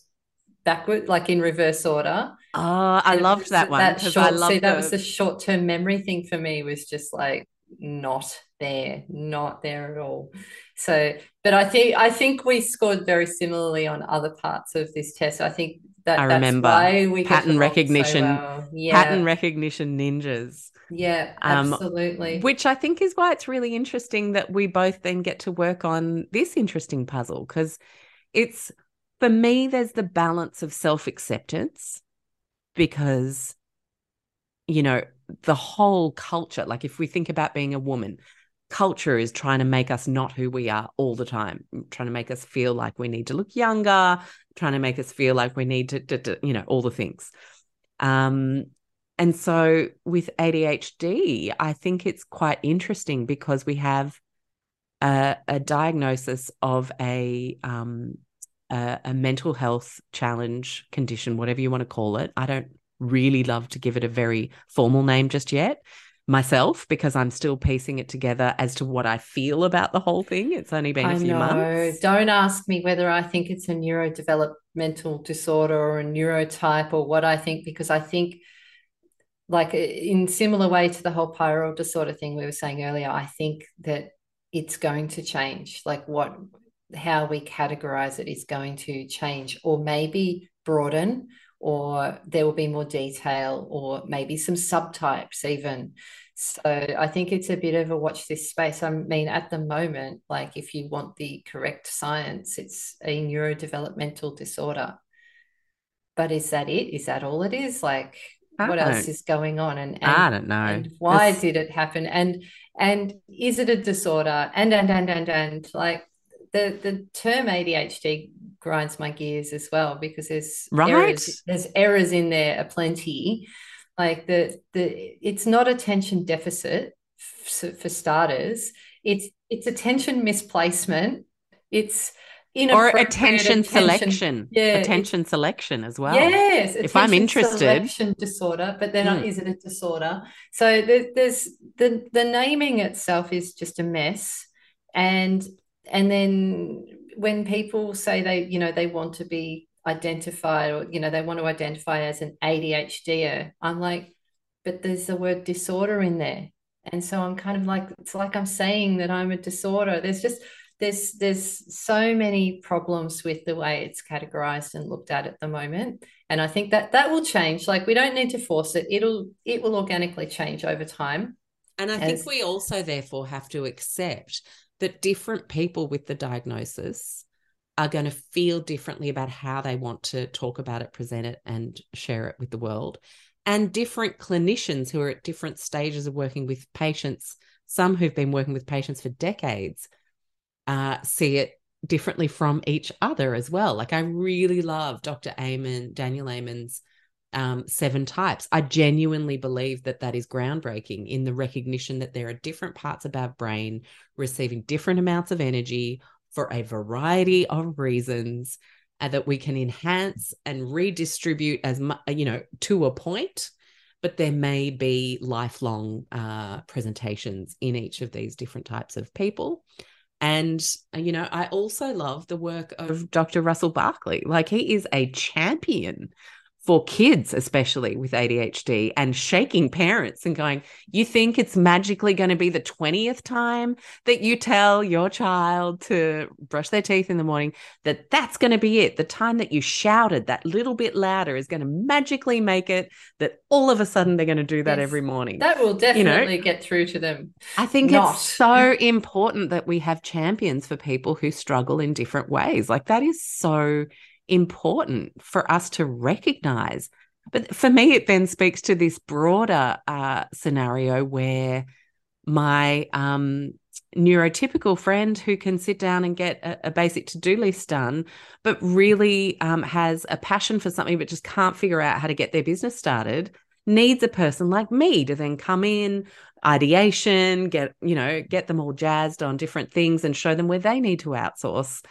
B: backward, like in reverse order.
A: Oh, I and loved that one.
B: That short, see, the... that was a short term memory thing for me. Was just like not there, not there at all. So, but I think I think we scored very similarly on other parts of this test. I think that I remember
A: pattern recognition, so well. yeah. pattern recognition ninjas.
B: Yeah, um, absolutely.
A: Um, which I think is why it's really interesting that we both then get to work on this interesting puzzle because it's for me, there's the balance of self acceptance because, you know, the whole culture, like if we think about being a woman, culture is trying to make us not who we are all the time, trying to make us feel like we need to look younger, trying to make us feel like we need to, to, to you know, all the things. Um, and so with ADHD, I think it's quite interesting because we have a, a diagnosis of a um, a, a mental health challenge, condition, whatever you want to call it. I don't really love to give it a very formal name just yet. myself because I'm still piecing it together as to what I feel about the whole thing. It's only been a
B: I
A: few
B: know.
A: months.
B: Don't ask me whether I think it's a neurodevelopmental disorder or a neurotype or what I think, because I think, like, uh, in similar way to the whole pyrrole disorder thing we were saying earlier, I think that it's going to change. Like, what, how we categorize it is going to change, or maybe broaden, or there will be more detail, or maybe some subtypes even. So I think it's a bit of a watch this space. I mean, at the moment, like if you want the correct science, it's a neurodevelopmental disorder. But is that it? Is that all it is? Like what else is going on? And, and
A: I don't know.
B: and why
A: It's-
B: did it happen? And and is it a disorder? And and and and and like the the term ADHD grinds my gears as well because there's
A: Right.
B: errors, there's errors in there aplenty. Like the the it's not attention deficit for starters. It's it's attention misplacement. It's
A: or
B: inappropriate
A: attention selection.
B: Yeah,
A: attention selection as well.
B: Yes,
A: If I'm interested-
B: selection disorder, but then
A: Mm.
B: is it a disorder? So there, there's the the naming itself is just a mess, and and then when people say they you know they want to be identified or you know they want to identify as an ADHDer, I'm like, but there's the word disorder in there, and so I'm kind of like it's like I'm saying that I'm a disorder. There's just there's there's so many problems with the way it's categorized and looked at at the moment. And i think that that will change. Like we don't need to force it. It'll it will organically change over time.
A: And I
B: As-
A: think we also, therefore, have to accept that different people with the diagnosis are going to feel differently about how they want to talk about it, present it, and share it with the world. And different clinicians who are at different stages of working with patients, some who've been working with patients for decades, uh, see it differently from each other as well. Like I really love Dr. Amen, Daniel Amen's um, seven types. I genuinely believe that that is groundbreaking in the recognition that there are different parts of our brain receiving different amounts of energy for a variety of reasons, and that we can enhance and redistribute as you know, to a point. But there may be lifelong uh, presentations in each of these different types of people. And, uh, you know, I also love the work of Dr. Russell Barkley. Like, he is a champion for kids, especially with ADHD, and shaking parents and going, You think it's magically going to be the 20th time that you tell your child to brush their teeth in the morning, that that's going to be it. The time that you shouted that little bit louder is going to magically make it that all of a sudden they're going to do that
B: Yes.
A: every morning.
B: that will definitely get through to them
A: I think
B: not.
A: it's so important that we have champions for people who struggle in different ways. Like that is so important for us to recognize. But for me, it then speaks to this broader uh, scenario where my um, neurotypical friend who can sit down and get a, a basic to do list done, but really um, has a passion for something but just can't figure out how to get their business started, needs a person like me to then come in, ideation, get you know, get them all jazzed on different things and show them where they need to outsource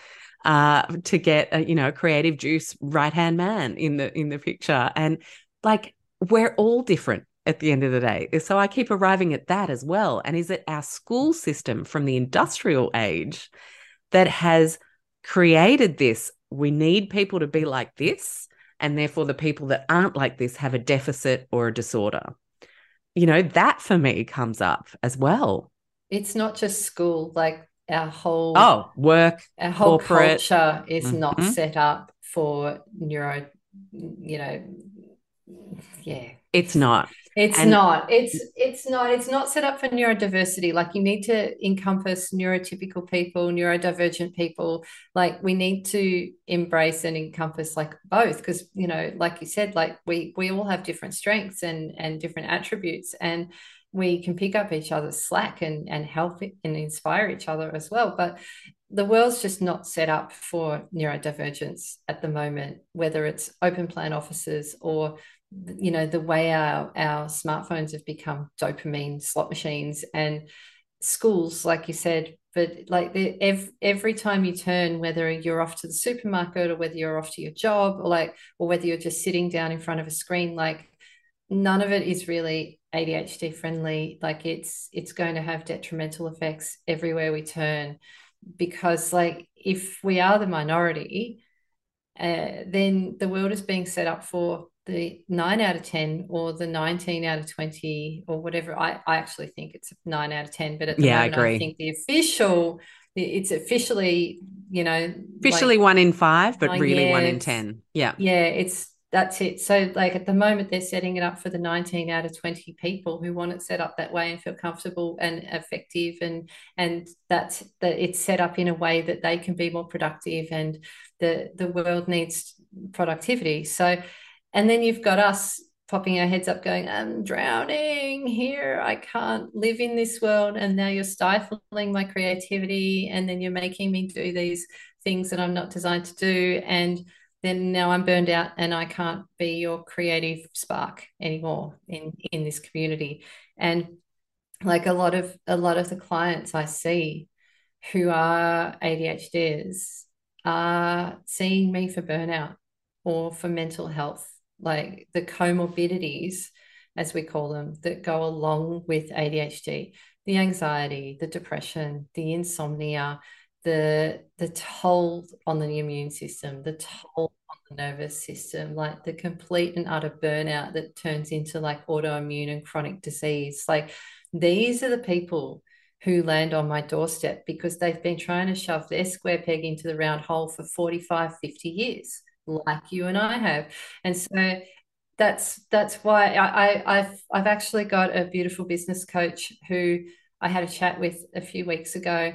A: uh to get a, you know a creative juice right hand man in the in the picture. And like we're all different at the end of the day. So i keep arriving at that as well. And is it our school system from the industrial age that has created this we need people to be like this and therefore the people that aren't like this have a deficit or a disorder? You know that for me comes up as well.
B: It's not just school. Like our whole
A: oh work
B: our whole
A: corporate.
B: culture is not
A: Mhm.
B: set up for neuro you know yeah
A: it's not
B: It's
A: And-
B: not. It's it's not. It's not set up for neurodiversity. Like you need to encompass neurotypical people, neurodivergent people. Like we need to embrace and encompass like both, because you know, like you said, like we we all have different strengths and and different attributes, and we can pick up each other's slack and and help and inspire each other as well. But the world's just not set up for neurodivergence at the moment, whether it's open plan offices or you know the way our our smartphones have become dopamine slot machines and schools like you said but like the, every, every time you turn whether you're off to the supermarket or whether you're off to your job or like or whether you're just sitting down in front of a screen like none of it is really ADHD friendly. Like it's it's going to have detrimental effects everywhere we turn, because like if we are the minority, uh, then the world is being set up for the nine out of 10 or the 19 out of 20 or whatever. I, I actually think it's nine out of 10, but at the yeah, moment, I, agree. I think the official, it's officially, you know,
A: officially like, one in five, but really yeah, one in 10. Yeah.
B: Yeah. It's, that's it. So, like at the moment, they're setting it up for the 19 out of 20 people who want it set up that way and feel comfortable and effective, and and that's that it's set up in a way that they can be more productive, and the the world needs productivity. So, and then you've got us popping our heads up, going, "I'm drowning here. I can't live in this world," and now you're stifling my creativity, and then you're making me do these things that I'm not designed to do, and then now I'm burned out and I can't be your creative spark anymore in in this community. And like a lot of a lot of the clients I see who are ADHDs are seeing me for burnout or for mental health, like the comorbidities, as we call them, that go along with ADHD, the anxiety, the depression, the insomnia, the the toll on the immune system, the toll on the nervous system, like the complete and utter burnout that turns into like autoimmune and chronic disease. Like these are the people who land on my doorstep because they've been trying to shove their square peg into the round hole for 45, 50 years, like you and I have. And so that's that's why I, I have I've actually got a beautiful business coach who I had a chat with a few weeks ago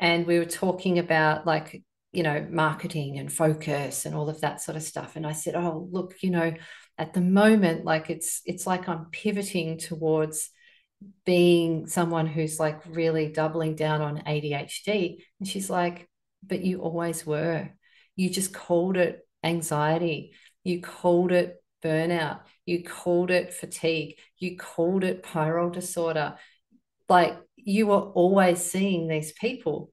B: and we were talking about like you know marketing and focus and all of that sort of stuff. And i said oh look you know at the moment like it's it's like i'm pivoting towards being someone who's like really doubling down on adhd and she's like but you always were. You just called it anxiety. You called it burnout. You called it fatigue. You called it pyrrole disorder like you were always seeing these people.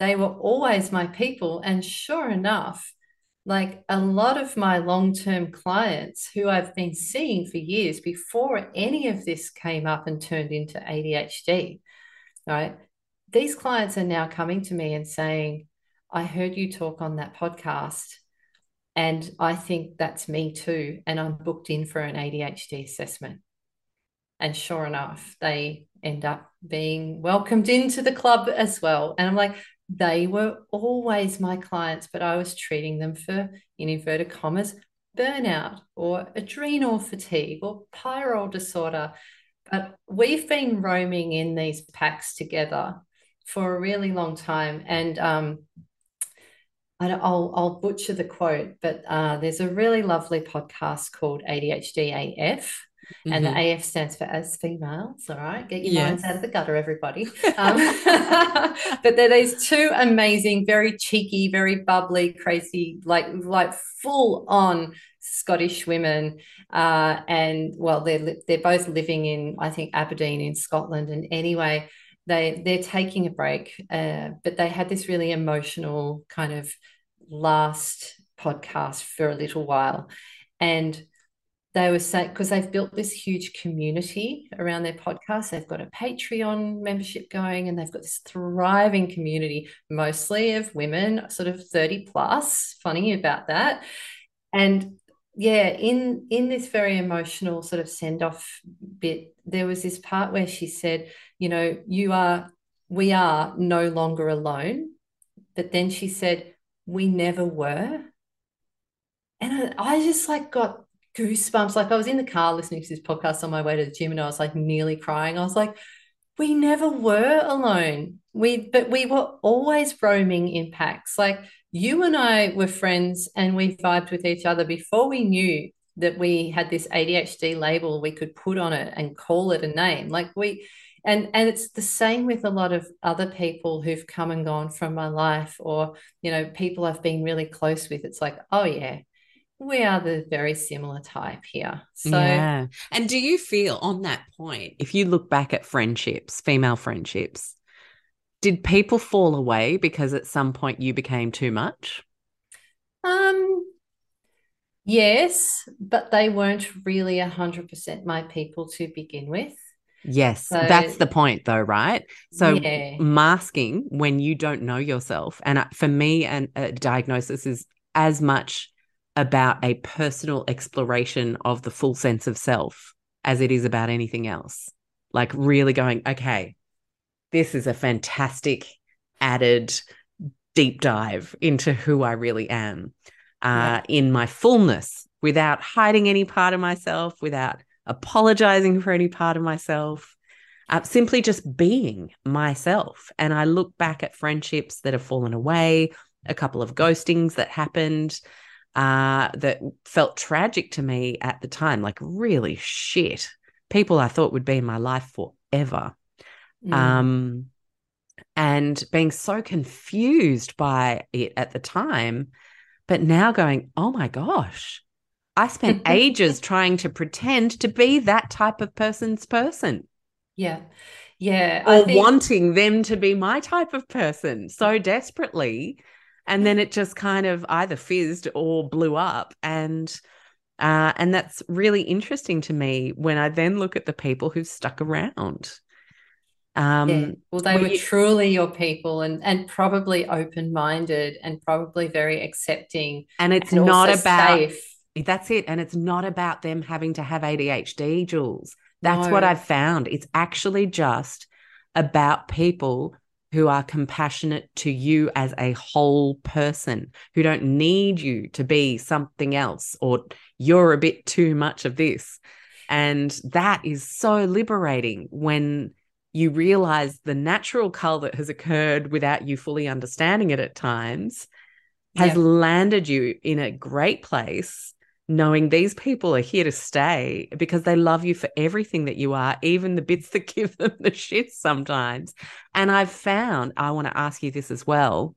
B: They were always my people. And sure enough, like a lot of my long term clients who I've been seeing for years before any of this came up and turned into ADHD, right? These clients are now coming to me and saying, I heard you talk on that podcast. And I think that's me too. And I'm booked in for an ADHD assessment. And sure enough, they end up being welcomed into the club as well. And I'm like, they were always my clients, but I was treating them for, in inverted commas, burnout or adrenal fatigue or pyrrole disorder. But we've been roaming in these packs together for a really long time. And um, I'll, I'll butcher the quote, but uh, there's a really lovely podcast called ADHD AF Mm-hmm. And the mm-hmm. AF stands for as females. All right. Get your yes. minds out of the gutter, everybody. Um, but they're these two amazing, very cheeky, very bubbly, crazy, like like full on Scottish women. Uh, and well, they're they're both living in, I think, Aberdeen in Scotland. And anyway, they they're taking a break. Uh, but they had this really emotional kind of last podcast for a little while. And they were saying because they've built this huge community around their podcast. They've got a patreon membership going and they've got this thriving community mostly of women sort of 30 plus funny about that. And yeah in in this very emotional sort of send off bit there was this part where she said you know you are we are no longer alone. But then she said we never were. And I, I just like got goosebumps. Like I was in the car listening to this podcast on my way to the gym and I was like nearly crying. I was like, we never were alone. We but we were always roaming in packs. Like you and I were friends and we vibed with each other before we knew that we had this ADHD label we could put on it and call it a name. Like we and and it's the same with a lot of other people who've come and gone from my life or you know people I've been really close with. It's like, oh yeah, we are the very similar type here. So, yeah.
A: And do you feel on that point, if you look back at friendships, female friendships, did people fall away because at some point you became too much?
B: Um, Yes, but they weren't really 100% my people to begin with.
A: Yes,
B: So,
A: that's the point, though, right? So,
B: yeah,
A: masking when you don't know yourself, and uh, for me, and a diagnosis is as much about a personal exploration of the full sense of self as it is about anything else. Like, really going, okay, this is a fantastic added deep dive into who I really am uh,
B: yeah,
A: in my fullness without hiding any part of myself, without apologizing for any part of myself, uh, simply just being myself. And I look back at friendships that have fallen away, a couple of ghostings that happened uh, that felt tragic to me at the time, like really shit. People I thought would be in my life forever.
B: mm,
A: Um, and being so confused by it at the time, but now going, oh my gosh, I spent ages trying to pretend to be that type of person's person
B: yeah, yeah. I
A: or
B: think,
A: wanting them to be my type of person so desperately. And then it just kind of either fizzed or blew up. And uh, and that's really interesting to me when I then look at the people who've stuck around.
B: yeah,
A: Um,
B: well, they
A: were you,
B: truly your people and, and probably open-minded and probably very accepting
A: and it's
B: and
A: not about
B: safe.
A: That's it. And it's not about them having to have ADHD, Jules. That's what I've found. It's actually just about people who are compassionate to you as a whole person, who don't need you to be something else or you're a bit too much of this. And that is so liberating when you realize the natural cull that has occurred without you fully understanding it at times has
B: yeah,
A: landed you in a great place, knowing these people are here to stay because they love you for everything that you are, even the bits that give them the shits sometimes. And I've found, I want to ask you this as well,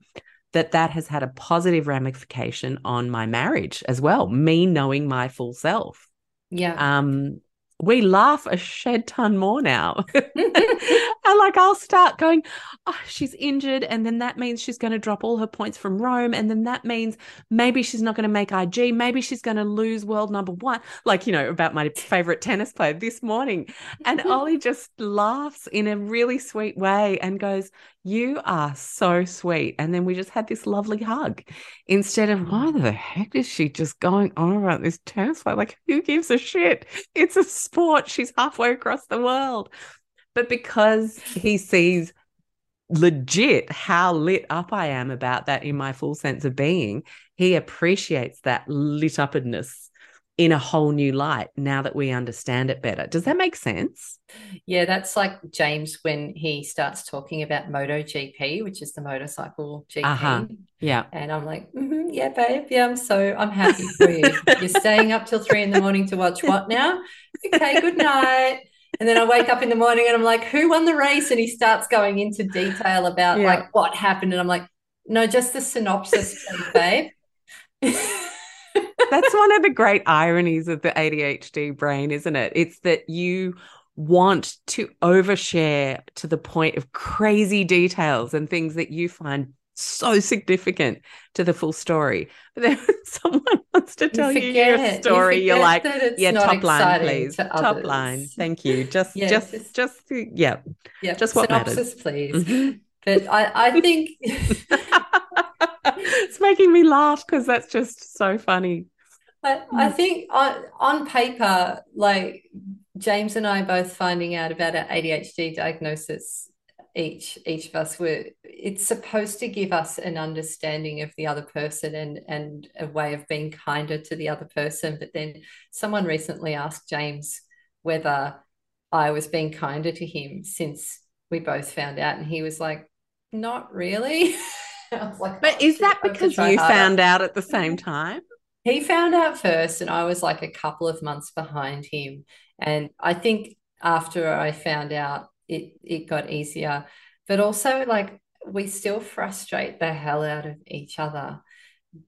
A: that that has had a positive ramification on my marriage as well, me knowing my full self.
B: yeah.
A: Um, we laugh a shed ton more now. and like I'll start going, oh, she's injured, and then that means she's going to drop all her points from Rome, and then that means maybe she's not going to make IG, maybe she's going to lose world number one. Like you know about my favorite tennis player this morning, and Ollie just laughs in a really sweet way and goes, "You are so sweet," and then we just had this lovely hug instead of why the heck is she just going on about this tennis player? Like who gives a shit? It's a sport. She's halfway across the world. But because he sees legit how lit up I am about that in my full sense of being, he appreciates that lit upness in a whole new light now that we understand it better. Does that make sense?
B: Yeah, that's like James when he starts talking about MotoGP, which is the motorcycle
A: Uh-huh.
B: GP.
A: Yeah.
B: And I'm like, "Mhm, yeah, babe. Yeah, I'm so I'm happy for you. You're staying up till three in the morning to watch what now? Okay, good night. And then I wake up in the morning and I'm like, who won the race? And he starts going into detail about
A: Yeah.
B: like what happened. And I'm like, no, just the synopsis, babe.
A: That's one of the great ironies of the ADHD brain, isn't it? It's that you want to overshare to the point of crazy details and things that you find so significant to the full story. But then someone wants to tell you your
B: forget, you
A: story, you're like, yeah, top line, please.
B: to
A: Top line. Thank you. Just,
B: Yeah,
A: just,
B: just
A: just, yeah,
B: yeah,
A: just what matters.
B: synopsis, please.
A: Mhm.
B: But I, I think
A: it's making me laugh because that's just so funny.
B: I, I think on on paper, like James and I both finding out about our ADHD diagnosis, each each of us were it's supposed to give us an understanding of the other person and and a way of being kinder to the other person. But then someone recently asked James whether I was being kinder to him since we both found out, and he was like, "Not really." I was like,
A: But
B: "Oh
A: is that
B: I have to
A: because you
B: harder."
A: found out at the same time?
B: He found out first, and I was like a couple of months behind him. And I think after I found out, it it got easier. But also, like, we still frustrate the hell out of each other.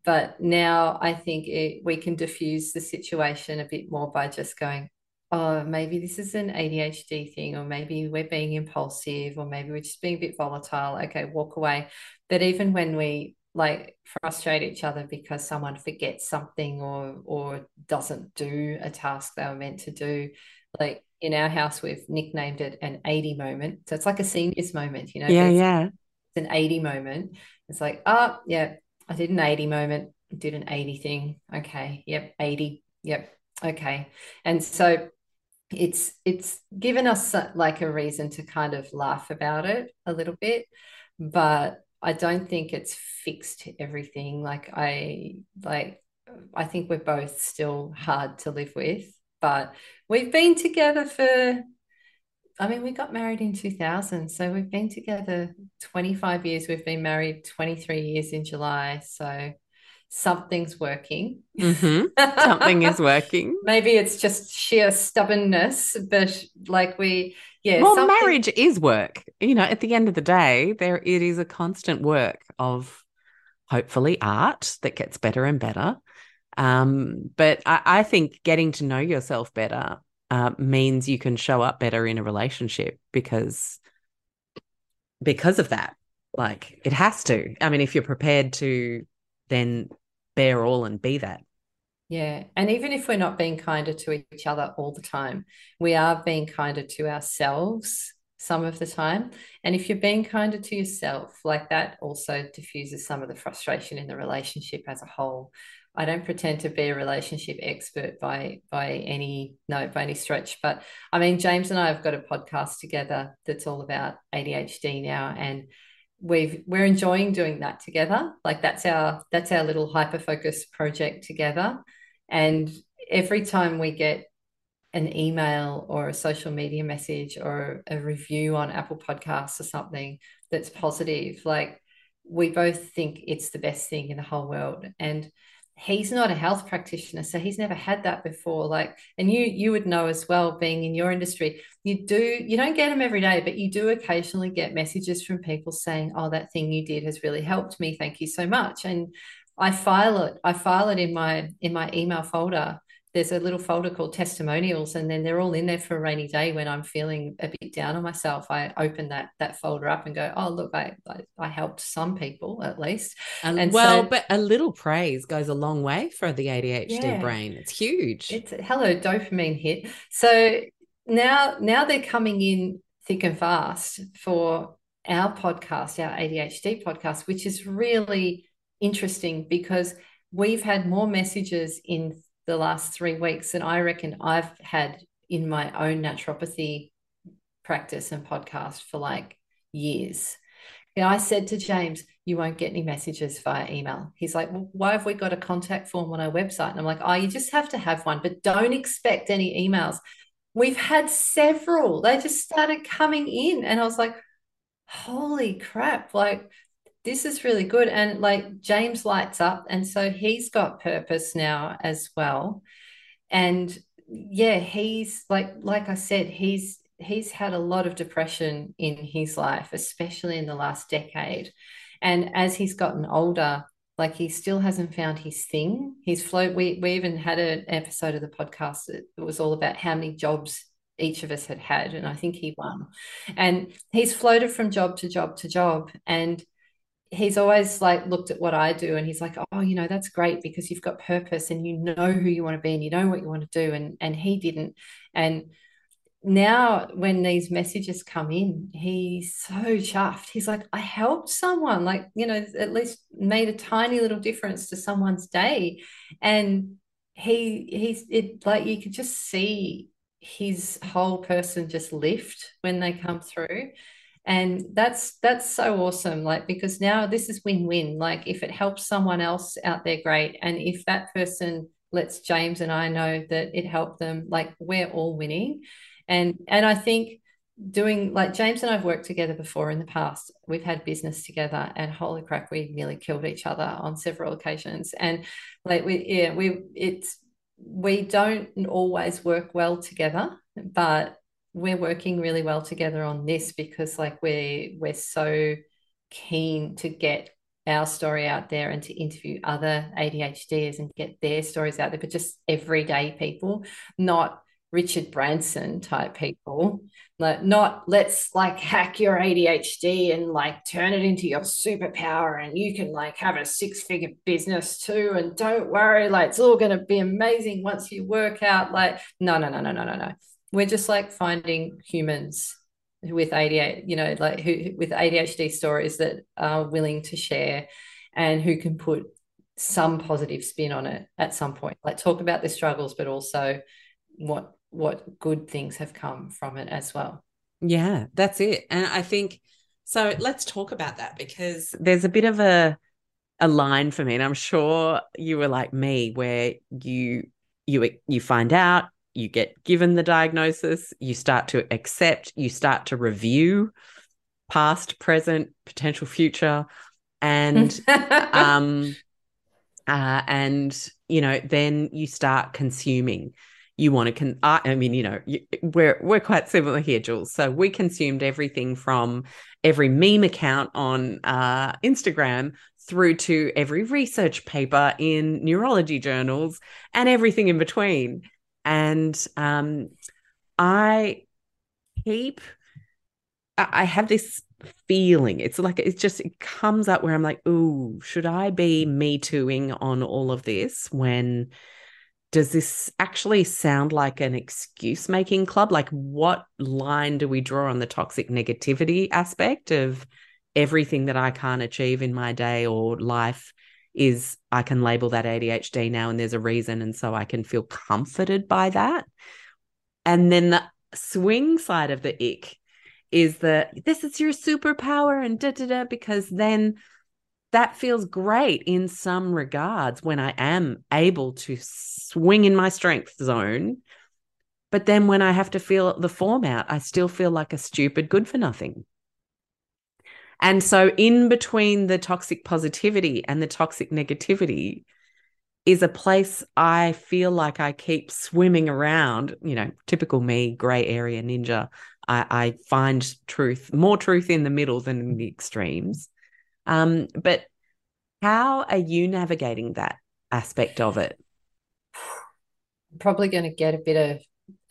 B: But now I think it, we can diffuse the situation a bit more by just going, oh, maybe this is an ADHD thing, or maybe we're being impulsive, or maybe we're just being a bit volatile. Okay, walk away. But even when we like frustrate each other because someone forgets something or or doesn't do a task they were meant to do like in our house we've nicknamed it an 80 moment. So it's like a seniors moment you know
A: yeah yeah.
B: it's an 80 moment. It's like oh yeah i did an 80 moment did an 80 thing. Okay yep 80 yep okay. And so it's it's given us uh, like a reason to kind of laugh about it a little bit but I don't think it's fixed everything. Like I like I think we're both still hard to live with, but we've been together for I mean, we got married in 2000, so we've been together 25 years. We've been married 23 years in July, so something's working.
A: Mm-hmm. Something is working.
B: Maybe it's just sheer stubbornness, but like we yeah.
A: Well, something... marriage is work. You know, at the end of the day, there it is a constant work of hopefully art that gets better and better. Um, but I, I, think getting to know yourself better uh, means you can show up better in a relationship because because of that. Like it has to. I mean, if you're prepared to then bear all and be that.
B: Yeah. And even if we're not being kinder to each other all the time, we are being kinder to ourselves some of the time. And if you're being kinder to yourself, like that also diffuses some of the frustration in the relationship as a whole. I don't pretend to be a relationship expert by by any no by any stretch, but I mean James and I have got a podcast together that's all about ADHD now, and we've we're enjoying doing that together. Like that's our that's our little hyper focus project together. And every time we get an email or a social media message or a review on Apple Podcasts or something that's positive, like we both think it's the best thing in the whole world. And he's not a health practitioner so he's never had that before like and you you would know as well being in your industry you do you don't get them every day but you do occasionally get messages from people saying oh that thing you did has really helped me thank you so much and I file it. I file it in my in my email folder. There's a little folder called testimonials, and then they're all in there for a rainy day when I'm feeling a bit down on myself. I open that that folder up and go, oh look, I I, I helped some people at least.
A: And, and well, so, but a little praise goes a long way for the ADHD yeah, brain. It's huge.
B: It's hello dopamine hit. So now now they're coming in thick and fast for our podcast, our ADHD podcast, which is really interesting because we've had more messages in the last three weeks than I reckon I've had in my own naturopathy practice and podcast for like years. And I said to James, you won't get any messages via email. He's like, well, why have we got a contact form on our website? And I'm like, oh, you just have to have one, but don't expect any emails. We've had several. They just started coming in. And I was like, holy crap. Like this is really good. And like James lights up. And so he's got purpose now as well. And yeah, he's like, like I said, he's he's had a lot of depression in his life, especially in the last decade. And as he's gotten older, like he still hasn't found his thing. He's float. We we even had an episode of the podcast that was all about how many jobs each of us had had, and I think he won. And he's floated from job to job to job, and he's always like looked at what I do and he's like, oh, you know, that's great because you've got purpose and you know who you want to be and you know what you want to do. And and he didn't. And now when these messages come in, he's so chuffed. He's like, I helped someone, like, you know, at least made a tiny little difference to someone's day. And he he's it like you could just see his whole person just lift when they come through and that's that's so awesome like because now this is win-win like if it helps someone else out there great. And if that person lets james and i know that it helped them like we're all winning. And and i think doing like james and i've worked together before in the past. We've had business together and holy crap we nearly killed each other on several occasions. And like we yeah we it's we don't always work well together but we're working really well together on this because like we're we're so keen to get our story out there and to interview other ADHDers and get their stories out there, but just everyday people, not Richard Branson type people. Like not let's like hack your ADHD and like turn it into your superpower and you can like have a six-figure business too. And don't worry, like it's all gonna be amazing once you work out. Like, no, no, no, no, no, no, no. We're just like finding humans with ADHD, you know, like who with ADHD stories that are willing to share and who can put some positive spin on it at some point. Like talk about the struggles, but also what what good things have come from it as well.
A: Yeah, that's it. And I think so let's talk about that because there's a bit of a a line for me and I'm sure you were like me where you you you find out, you get given the diagnosis, you start to accept, you start to review past, present, potential future and um uh and you know then you start consuming. You want to con I, I mean you know you, we're we're quite similar here Jules. So we consumed everything from every meme account on uh, Instagram through to every research paper in neurology journals and everything in between and um, I keep I have this feeling it's like it's just it comes up where I'm like ooh should I be me tooing on all of this when does this actually sound like an excuse making club? Like, what line do we draw on the toxic negativity aspect of everything that I can't achieve in my day or life? Is I can label that ADHD now, and there's a reason. And so I can feel comforted by that. And then the swing side of the ick is that this is your superpower and da da da, because then that feels great in some regards when I am able to swing in my strength zone. But then when I have to feel the form out, I still feel like a stupid good for nothing. And so, in between the toxic positivity and the toxic negativity, is a place I feel like I keep swimming around. You know, typical me, gray area ninja. I, I find truth, more truth in the middle than in the extremes. Um, but how are you navigating that aspect of it?
B: Probably going to get a bit of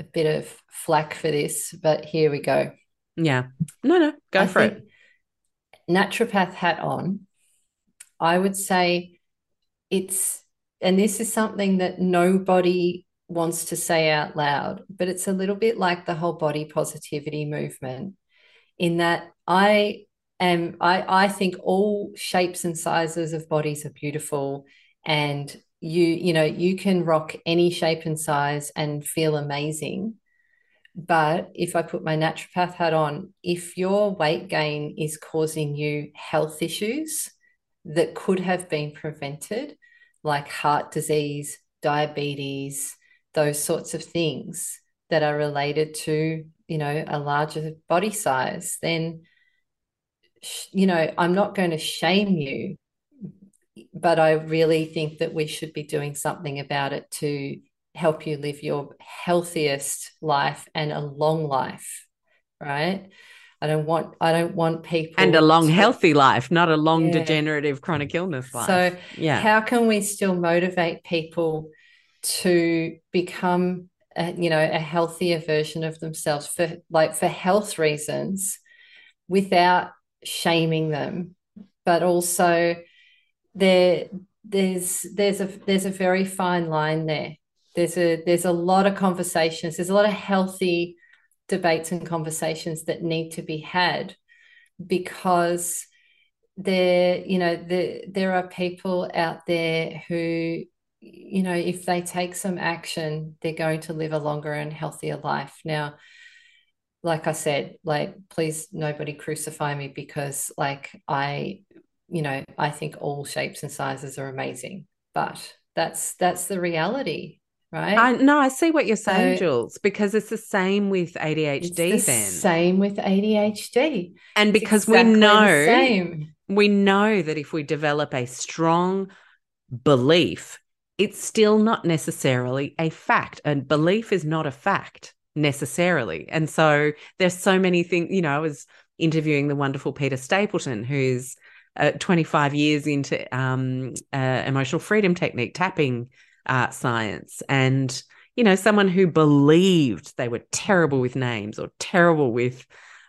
B: a bit of flack for this, but here we go.
A: Yeah. No, no, go I for it.
B: Naturopath hat on. I would say it's, and this is something that nobody wants to say out loud, but it's a little bit like the whole body positivity movement in that I am, I, I think all shapes and sizes of bodies are beautiful. And you, you know, you can rock any shape and size and feel amazing. But if I put my naturopath hat on, if your weight gain is causing you health issues that could have been prevented, like heart disease, diabetes, those sorts of things that are related to, you know, a larger body size, then you know, I'm not going to shame you, but I really think that we should be doing something about it to help you live your healthiest life and a long life, right? I don't want I don't want people
A: and a long to, healthy life, not a long yeah. degenerative chronic illness life.
B: So yeah, how can we still motivate people to become a, you know a healthier version of themselves for like for health reasons without shaming them, but also there there's there's a there's a very fine line there. There's a there's a lot of conversations. There's a lot of healthy debates and conversations that need to be had because there you know there there are people out there who you know if they take some action they're going to live a longer and healthier life now like I said, like, please nobody crucify me because, like, I, you know, I think all shapes and sizes are amazing, but that's that's the reality, right?
A: I no, I see what you're saying, so, Jules, because it's the same with ADHD. The then
B: same with ADHD,
A: and because exactly we know, we know that if we develop a strong belief, it's still not necessarily a fact. And belief is not a fact necessarily. And so there's so many things, you know, I was interviewing the wonderful Peta Stapleton, who's uh, 25 years into um, uh, emotional freedom technique, tapping uh, science. And, you know, someone who believed they were terrible with names or terrible with,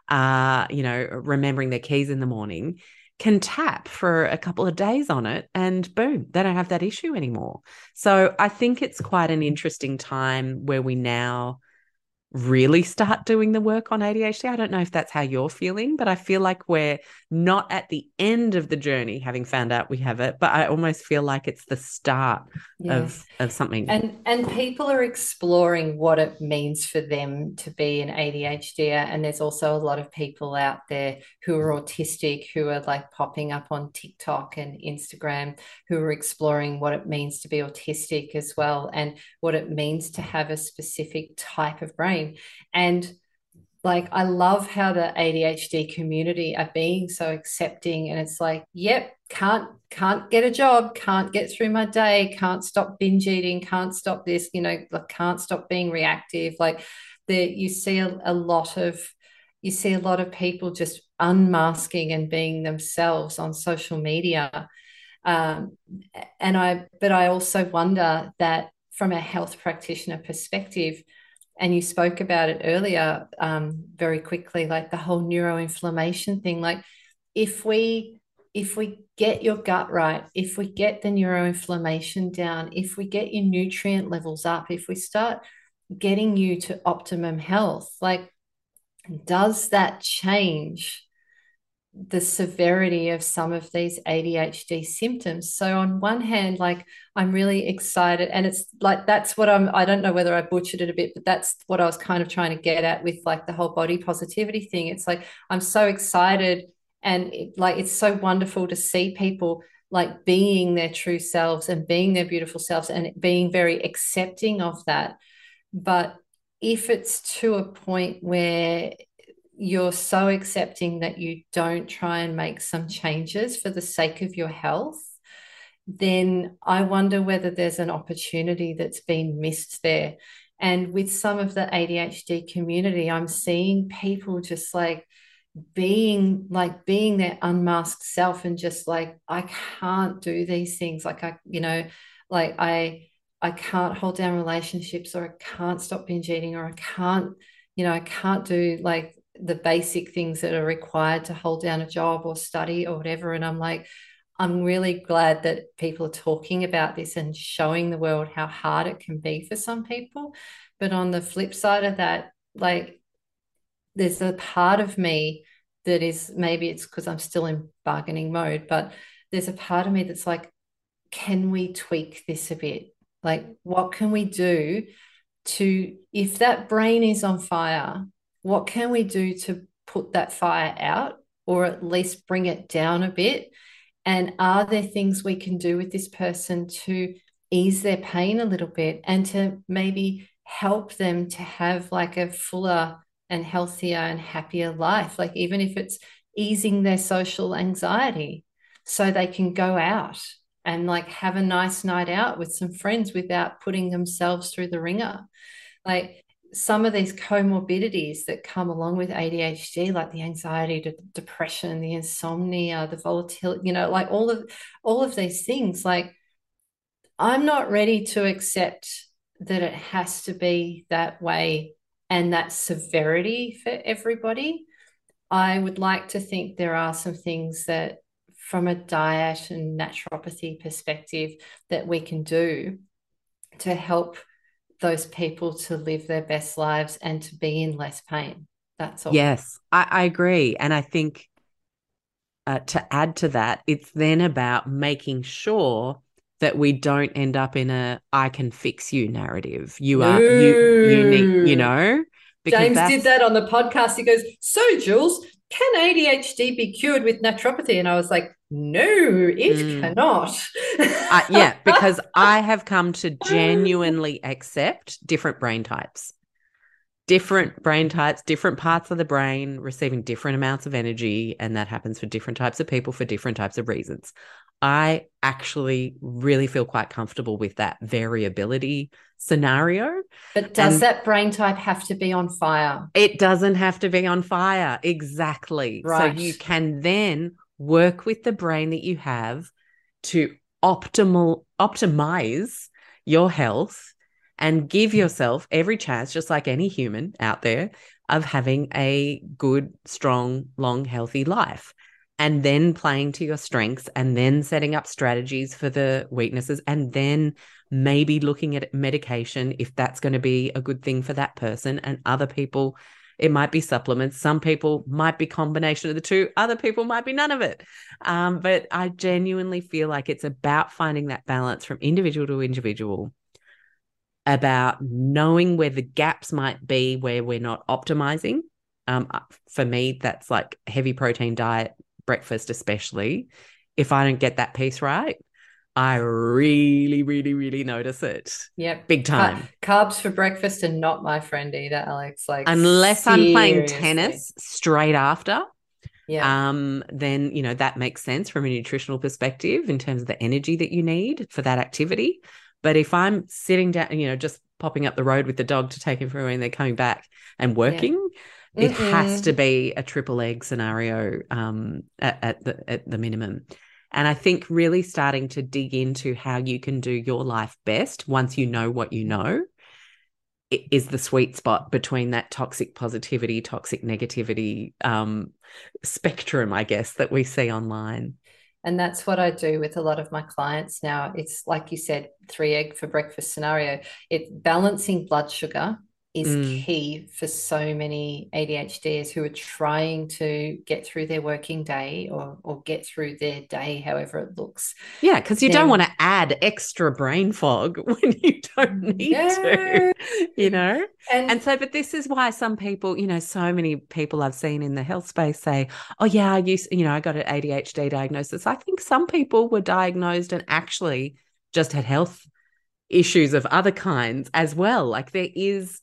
A: uh, you know, remembering their keys in the morning can tap for a couple of days on it and boom, they don't have that issue anymore. So I think it's quite an interesting time where we now really start doing the work on ADHD. I don't know if that's how you're feeling, but I feel like we're not at the end of the journey having found out we have it, but I almost feel like it's the start of of something.
B: And and people are exploring what it means for them to be an ADHD and there's also a lot of people out there who are autistic who are like popping up on TikTok and Instagram who are exploring what it means to be autistic as well and what it means to have a specific type of brain brain. And like I love how the ADHD community are being so accepting and it's like, yep, can't can't get a job, can't get through my day, can't stop binge eating, can't stop this, you know, like can't stop being reactive. Like the you see a, a lot of you see a lot of people just unmasking and being themselves on social media. Um, and I but I also wonder that from a health practitioner perspective, and you spoke about it earlier um, very quickly like the whole neuroinflammation thing. Like if we if we get your gut right if we get the neuroinflammation down if we get your nutrient levels up if we start getting you to optimum health like does that change the severity of some of these ADHD symptoms. So on one hand, like I'm really excited, and it's like that's what I'm. I don't know whether I butchered it a bit, but that's what I was kind of trying to get at with like the whole body positivity thing. It's like I'm so excited, and it, like it's so wonderful to see people like being their true selves and being their beautiful selves and being very accepting of that. But if it's to a point where you're so accepting that you don't try and make some changes for the sake of your health, then I wonder whether there's an opportunity that's been missed there. And with some of the ADHD community, I'm seeing people just like being like being their unmasked self and just like, I can't do these things. Like, I, you know, like I, I can't hold down relationships or I can't stop binge eating or I can't, you know, I can't do like the basic things that are required to hold down a job or study or whatever. And I'm like, I'm really glad that people are talking about this and showing the world how hard it can be for some people. But on the flip side of that, like, there's a part of me that is maybe it's because I'm still in bargaining mode, but there's a part of me that's like, can we tweak this a bit? Like, what can we do to, if that brain is on fire, what can we do to put that fire out or at least bring it down a bit? And are there things we can do with this person to ease their pain a little bit and to maybe help them to have like a fuller and healthier and happier life? Like, even if it's easing their social anxiety so they can go out and like have a nice night out with some friends without putting themselves through the ringer. Like, some of these comorbidities that come along with ADHD, like the anxiety, the depression, the insomnia, the volatility, you know, like all of all of these things, like I'm not ready to accept that it has to be that way and that severity for everybody. I would like to think there are some things that from a diet and naturopathy perspective that we can do to help those people to live their best lives and to be in less pain. That's all.
A: Yes, I, I agree. And I think uh, to add to that, it's then about making sure that we don't end up in a I can fix you narrative. You are you you need, you know.
B: James did that on the podcast. He goes, So Jules, can ADHD be cured with naturopathy? And I was like, no, it mm. cannot.
A: uh, yeah, because I have come to genuinely accept different brain types. Different brain types, different parts of the brain receiving different amounts of energy. And that happens for different types of people for different types of reasons. I actually really feel quite comfortable with that variability scenario.
B: But does and that brain type have to be on fire?
A: It doesn't have to be on fire. Exactly. Right. So you can then work with the brain that you have to optimal optimize your health and give yourself every chance, just like any human out there, of having a good, strong, long, healthy life. And then playing to your strengths and then setting up strategies for the weaknesses and then maybe looking at medication if that's going to be a good thing for that person. And other people it might be supplements. Some people might be combination of the two. Other people might be none of it. Um, but i genuinely feel like it's about finding that balance from individual to individual about knowing where the gaps might be where we're not optimizing. Um, uh, for me that's like heavy protein diet breakfast especially if i don't get that piece right I really, really, really notice it.
B: Yep.
A: Big time.
B: carbs for breakfast are not my friend either, Alexx. Like
A: unless seriously. I'm playing tennis straight after.
B: Yeah.
A: Um, then you know that makes sense from a nutritional perspective in terms of the energy that you need for that activity. But if I'm sitting down, you know, just popping up the road with the dog to take him for a and they're coming back and working, yeah. it has to be a triple egg scenario um, at, at the at the minimum. And I think really starting to dig into how you can do your life best once you know what you know is the sweet spot between that toxic positivity, toxic negativity um, spectrum, I guess, that we see online.
B: And that's what I do with a lot of my clients now. It's like you said, three egg for breakfast scenario. It's balancing blood sugar is mm. key for so many ADHDers who are trying to get through their working day or, or get through their day, however it looks.
A: Yeah, because you then, don't want to add extra brain fog when you don't need yeah. to, you know? And, and so, but this is why some people, you know, so many people I've seen in the health space say, oh, yeah, I used, you know, I got an ADHD diagnosis. I think some people were diagnosed and actually just had health issues of other kinds as well. Like there is,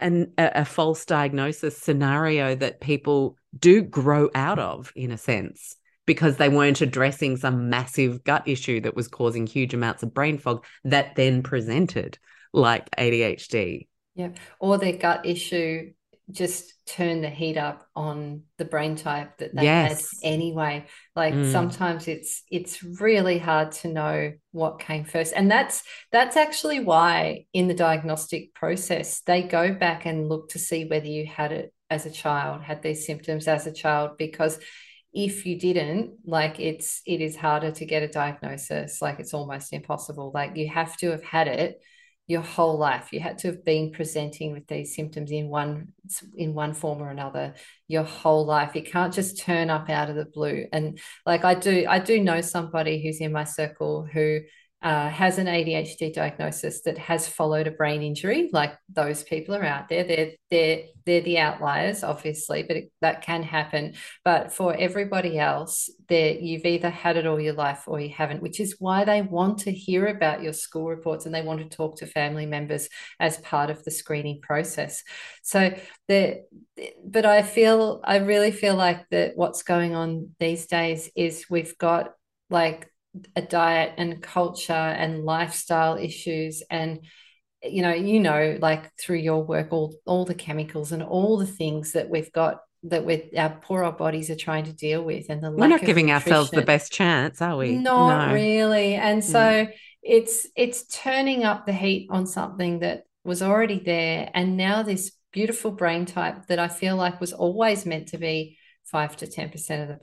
A: an, a, a false diagnosis scenario that people do grow out of in a sense because they weren't addressing some massive gut issue that was causing huge amounts of brain fog that then presented like ADHD.
B: Yeah. Or their gut issue just turn the heat up on the brain type that they yes. had anyway like mm. sometimes it's it's really hard to know what came first and that's that's actually why in the diagnostic process they go back and look to see whether you had it as a child had these symptoms as a child because if you didn't like it's it is harder to get a diagnosis like it's almost impossible like you have to have had it your whole life. You had to have been presenting with these symptoms in one in one form or another your whole life. It can't just turn up out of the blue. And like i do i do know somebody who's in my circle who uh, has an ADHD diagnosis that has followed a brain injury, like those people are out there. They're they're they're the outliers, obviously, but it, that can happen. But for everybody else, that you've either had it all your life or you haven't, which is why they want to hear about your school reports and they want to talk to family members as part of the screening process. So the but I feel I really feel like that what's going on these days is we've got like a diet and culture and lifestyle issues and you know you know like through your work all all the chemicals and all the things that we've got that with our poor old bodies are trying to deal with and the
A: we're not giving nutrition. ourselves the best chance are we
B: not no. really and so mm. it's it's turning up the heat on something that was already there and now this beautiful brain type that i feel like was always meant to be 5 to 10% of the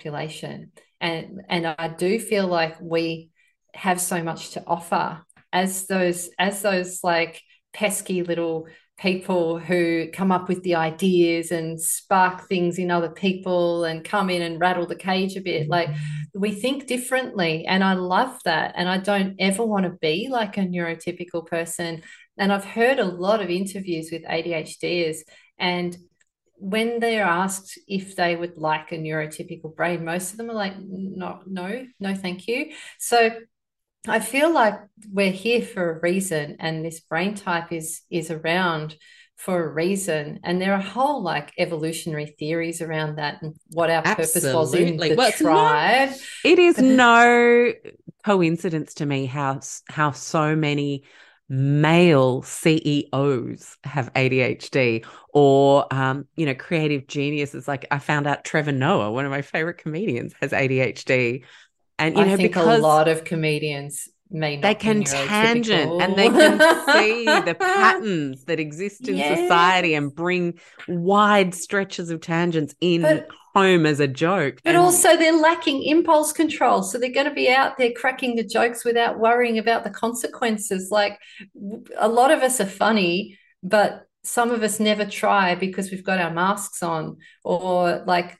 B: population. And and I do feel like we have so much to offer as those as those like pesky little people who come up with the ideas and spark things in other people and come in and rattle the cage a bit. Like we think differently. And i love that. And i don't ever want to be like a neurotypical person. And i've heard a lot of interviews with adhders and when they're asked if they would like a neurotypical brain, most of them are like, no, no, no, thank you. So I feel like we're here for a reason, and this brain type is is around for a reason. And there are whole like evolutionary theories around that and what our Absolutely. purpose was in the well, tribe.
A: it is no coincidence to me how how so many male CEOs have ADHD or, um, you know, creative geniuses. Like I found out Trevor Noah, one of my favorite comedians, has ADHD.
B: And, you I know, because a lot of comedians
A: they can tangent and they can see the patterns that exist in yes. society and bring wide stretches of tangents in but, home as a joke.
B: But and- also they're lacking impulse control. So they're going to be out there cracking the jokes without worrying about the consequences. Like a lot of us are funny, but some of us never try because we've got our masks on or like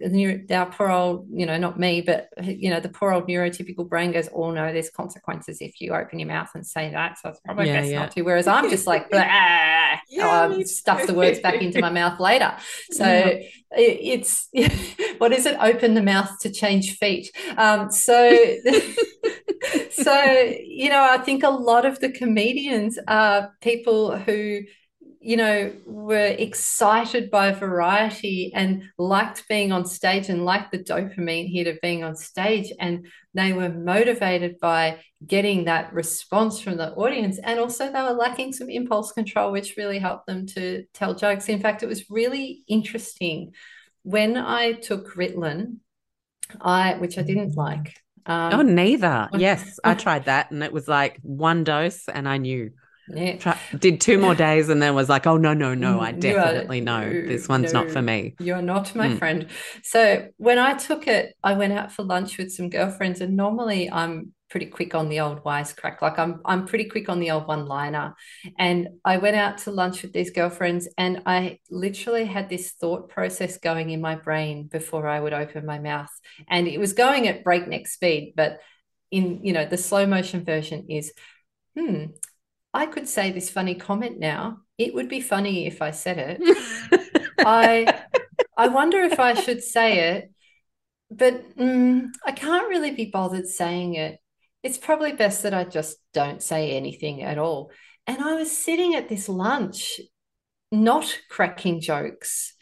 B: our poor old you know not me but you know the poor old neurotypical brain goes oh no there's consequences if you open your mouth and say that. So it's probably yeah, best yeah. not to. Whereas i'm just like yeah, oh, stuff the words back into my mouth later. So yeah. it's what is it? Open the mouth to change feet. Um, so so you know i think a lot of the comedians are people who you know, were excited by variety and liked being on stage and liked the dopamine hit of being on stage. And they were motivated by getting that response from the audience. And also, they were lacking some impulse control, which really helped them to tell jokes. In fact, it was really interesting when I took Ritalin, I, which I didn't like.
A: Um, oh, neither. Yes, I tried that, and it was like one dose, and I knew. Yeah. Try, did two more days and then was like, oh, no, no, no, I definitely know this one's no, not for me.
B: You're not my mm. friend. So when I took it, I went out for lunch with some girlfriends, and normally I'm pretty quick on the old wisecrack. Like I'm, I'm pretty quick on the old one liner. And I went out to lunch with these girlfriends, and I literally had this thought process going in my brain before I would open my mouth, and it was going at breakneck speed, but in you know the slow motion version is hmm I could say this funny comment now. It would be funny if I said it. I I wonder if I should say it, but mm, I can't really be bothered saying it. It's probably best that I just don't say anything at all. And I was sitting at this lunch, not cracking jokes,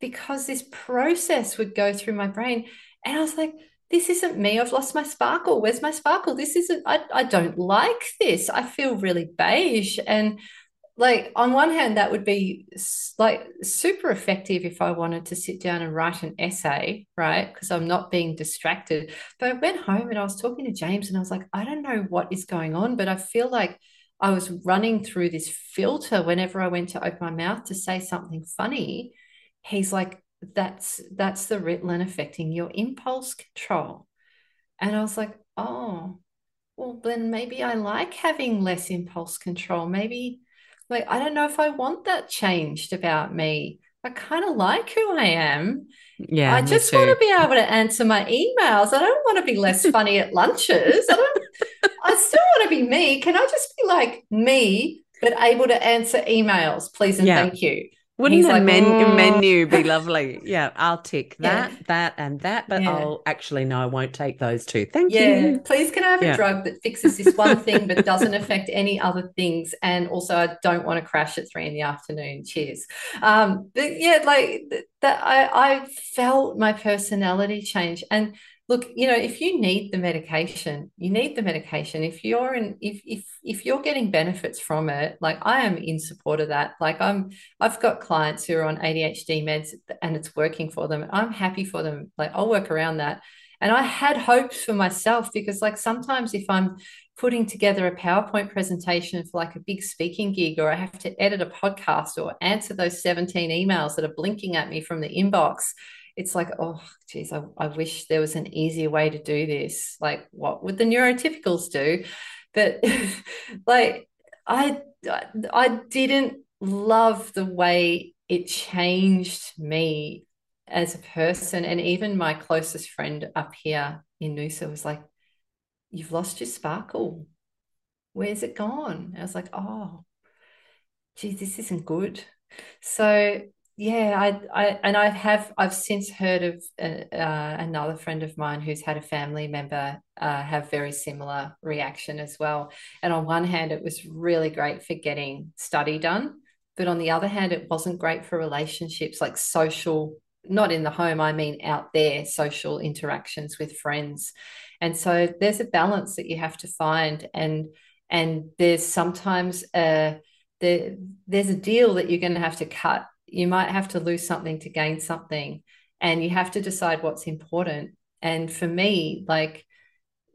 B: because this process would go through my brain. And I was like, this isn't me. I've lost my sparkle. Where's my sparkle? This isn't, I, I don't like this. I feel really beige. And like, on one hand, that would be like super effective if I wanted to sit down and write an essay, right? Because I'm not being distracted. But I went home and I was talking to James and I was like, I don't know what is going on, but I feel like I was running through this filter whenever I went to open my mouth to say something funny. He's like, that's that's the Ritalin affecting your impulse control. And I was like, oh, well, then maybe I like having less impulse control. Maybe like I don't know if I want that changed about me. I kind of like who I am. Yeah. I just want to be able to answer my emails. I don't want to be less funny at lunches. I don't I still want to be me. Can I just be like me, but able to answer emails, please and yeah. thank you?
A: Wouldn't the like, men- oh. menu be lovely? Yeah, I'll tick that, yeah. that, and that, but yeah. I'll actually no, I won't take those two. Thank yeah. you.
B: Please, can I have a drug that fixes this one thing but doesn't affect any other things? And also, I don't want to crash at three in the afternoon. Cheers. Um, but yeah, like that, I I felt my personality change, and look you know if you need the medication you need the medication. If you're in if if if you're getting benefits from it like i am in support of that. Like i'm i've got clients who are on adhd meds and it's working for them. I'm happy for them. Like i'll work around that. And i had hopes for myself because like sometimes if i'm putting together a powerpoint presentation for like a big speaking gig or i have to edit a podcast or answer those 17 emails that are blinking at me from the inbox it's like, oh, geez, I, I wish there was an easier way to do this. Like, what would the neurotypicals do? But like, I, I didn't love the way it changed me as a person. And even my closest friend up here in Noosa was like, You've lost your sparkle. Where's it gone? I was like, Oh, geez, this isn't good. So yeah, I, I and I have I've since heard of uh, uh, another friend of mine who's had a family member uh, have very similar reaction as well. And on one hand, it was really great for getting study done, but on the other hand, it wasn't great for relationships like social, not in the home. I mean out there, social interactions with friends. And so there's a balance that you have to find, and and there's sometimes a there, there's a deal that you're going to have to cut you might have to lose something to gain something and you have to decide what's important. And for me like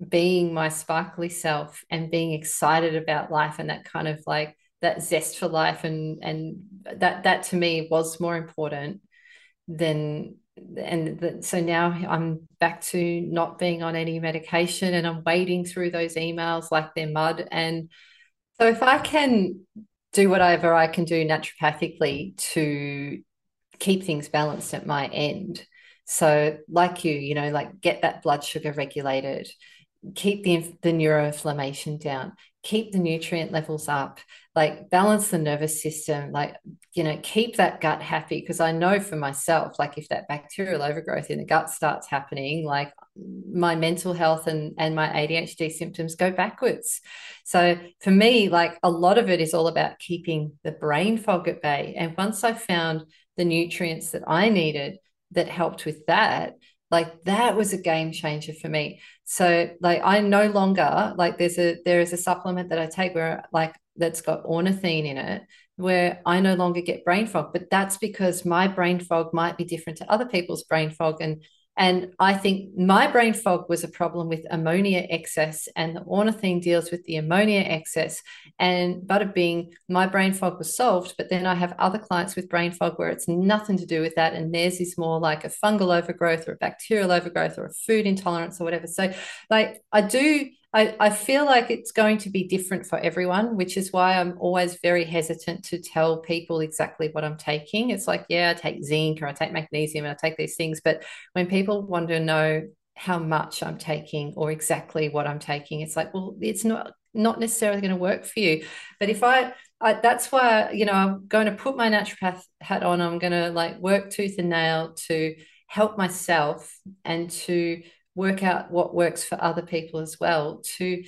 B: being my sparkly self and being excited about life and that kind of like that zest for life and and that that to me was more important than and the, so now I'm back to not being on any medication and I'm wading through those emails like they're mud. And so if I can do whatever I can do naturopathically to keep things balanced at my end. So like you you know like get that blood sugar regulated keep the, the neuroinflammation down keep the nutrient levels up like balance the nervous system like you know keep that gut happy. Because i know for myself like if that bacterial overgrowth in the gut starts happening like my mental health and and my adhd symptoms go backwards. So for me like a lot of it is all about keeping the brain fog at bay. And once i found the nutrients that i needed that helped with that like that was a game changer for me. So like i no longer like there's a there is a supplement that i take where like that's got ornithine in it where i no longer get brain fog. But that's because my brain fog might be different to other people's brain fog. And and I think my brain fog was a problem with ammonia excess, and the ornithine deals with the ammonia excess. And bada bing, my brain fog was solved. But then I have other clients with brain fog where it's nothing to do with that. And theirs is more like a fungal overgrowth or a bacterial overgrowth or a food intolerance or whatever. So, like, I do I, I feel like it's going to be different for everyone, which is why I'm always very hesitant to tell people exactly what I'm taking. It's like, yeah, I take zinc or I take magnesium and I take these things. But when people want to know how much I'm taking or exactly what I'm taking, it's like, well, it's not not necessarily going to work for you. But if I, I that's why, you know, I'm going to put my naturopath hat on. I'm going to like work tooth and nail to help myself and to work out what works for other people as well to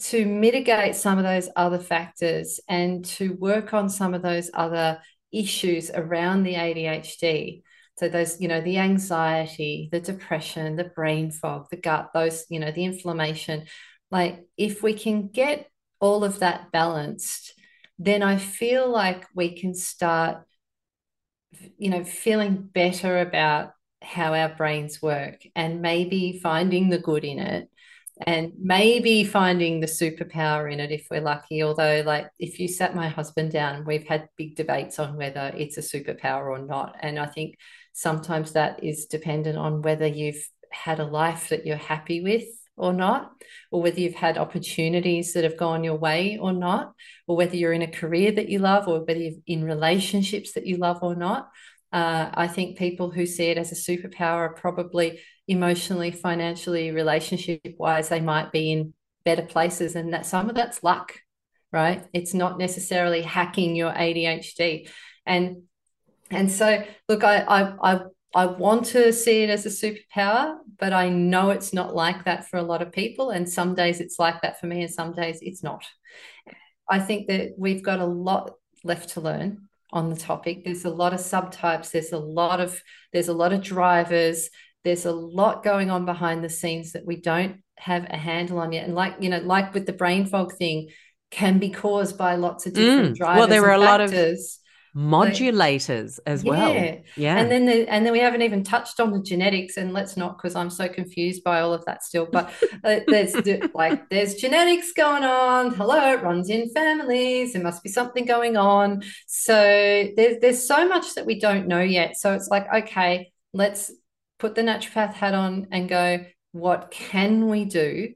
B: to mitigate some of those other factors and to work on some of those other issues around the ADHD so those you know the anxiety the depression the brain fog the gut those you know the inflammation. Like if we can get all of that balanced then i feel like we can start you know feeling better about how our brains work and maybe finding the good in it and maybe finding the superpower in it if we're lucky. Although like if you sat my husband down we've had big debates on whether it's a superpower or not. And i think sometimes that is dependent on whether you've had a life that you're happy with or not or whether you've had opportunities that have gone your way or not or whether you're in a career that you love or whether you're in relationships that you love or not uh, I think people who see it as a superpower are probably emotionally, financially, relationship wise, they might be in better places. And that some of that's luck, right? It's not necessarily hacking your ADHD. And and so look, I I I I want to see it as a superpower, but I know it's not like that for a lot of people. And some days it's like that for me, and some days it's not. I think that we've got a lot left to learn on the topic. There's a lot of subtypes. There's a lot of there's a lot of drivers. There's a lot going on behind the scenes that we don't have a handle on yet. And like you know, like with the brain fog thing, can be caused by lots of different mm. drivers.
A: Well, there
B: are
A: a lot of modulators as well.
B: Yeah. yeah. And then the, and then we haven't even touched on the genetics and let's not because I'm so confused by all of that still. But uh, there's like there's genetics going on. Hello, it runs in families. There must be something going on. So there's there's so much that we don't know yet. So it's like, okay, let's put the naturopath hat on and go, what can we do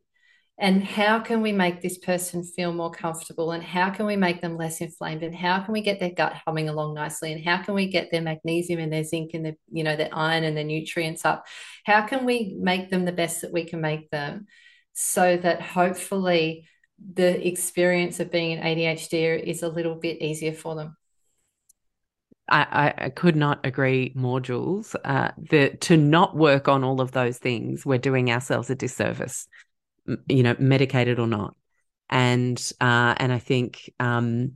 B: and how can we make this person feel more comfortable? And how can we make them less inflamed? And how can we get their gut humming along nicely? And how can we get their magnesium and their zinc and their you know their iron and their nutrients up? How can we make them the best that we can make them so that hopefully the experience of being an ADHD is a little bit easier for them?
A: I, I, could not agree more, Jules. Uh, the, to not work on all of those things, we're doing ourselves a disservice you know, medicated or not. And uh, and I think um,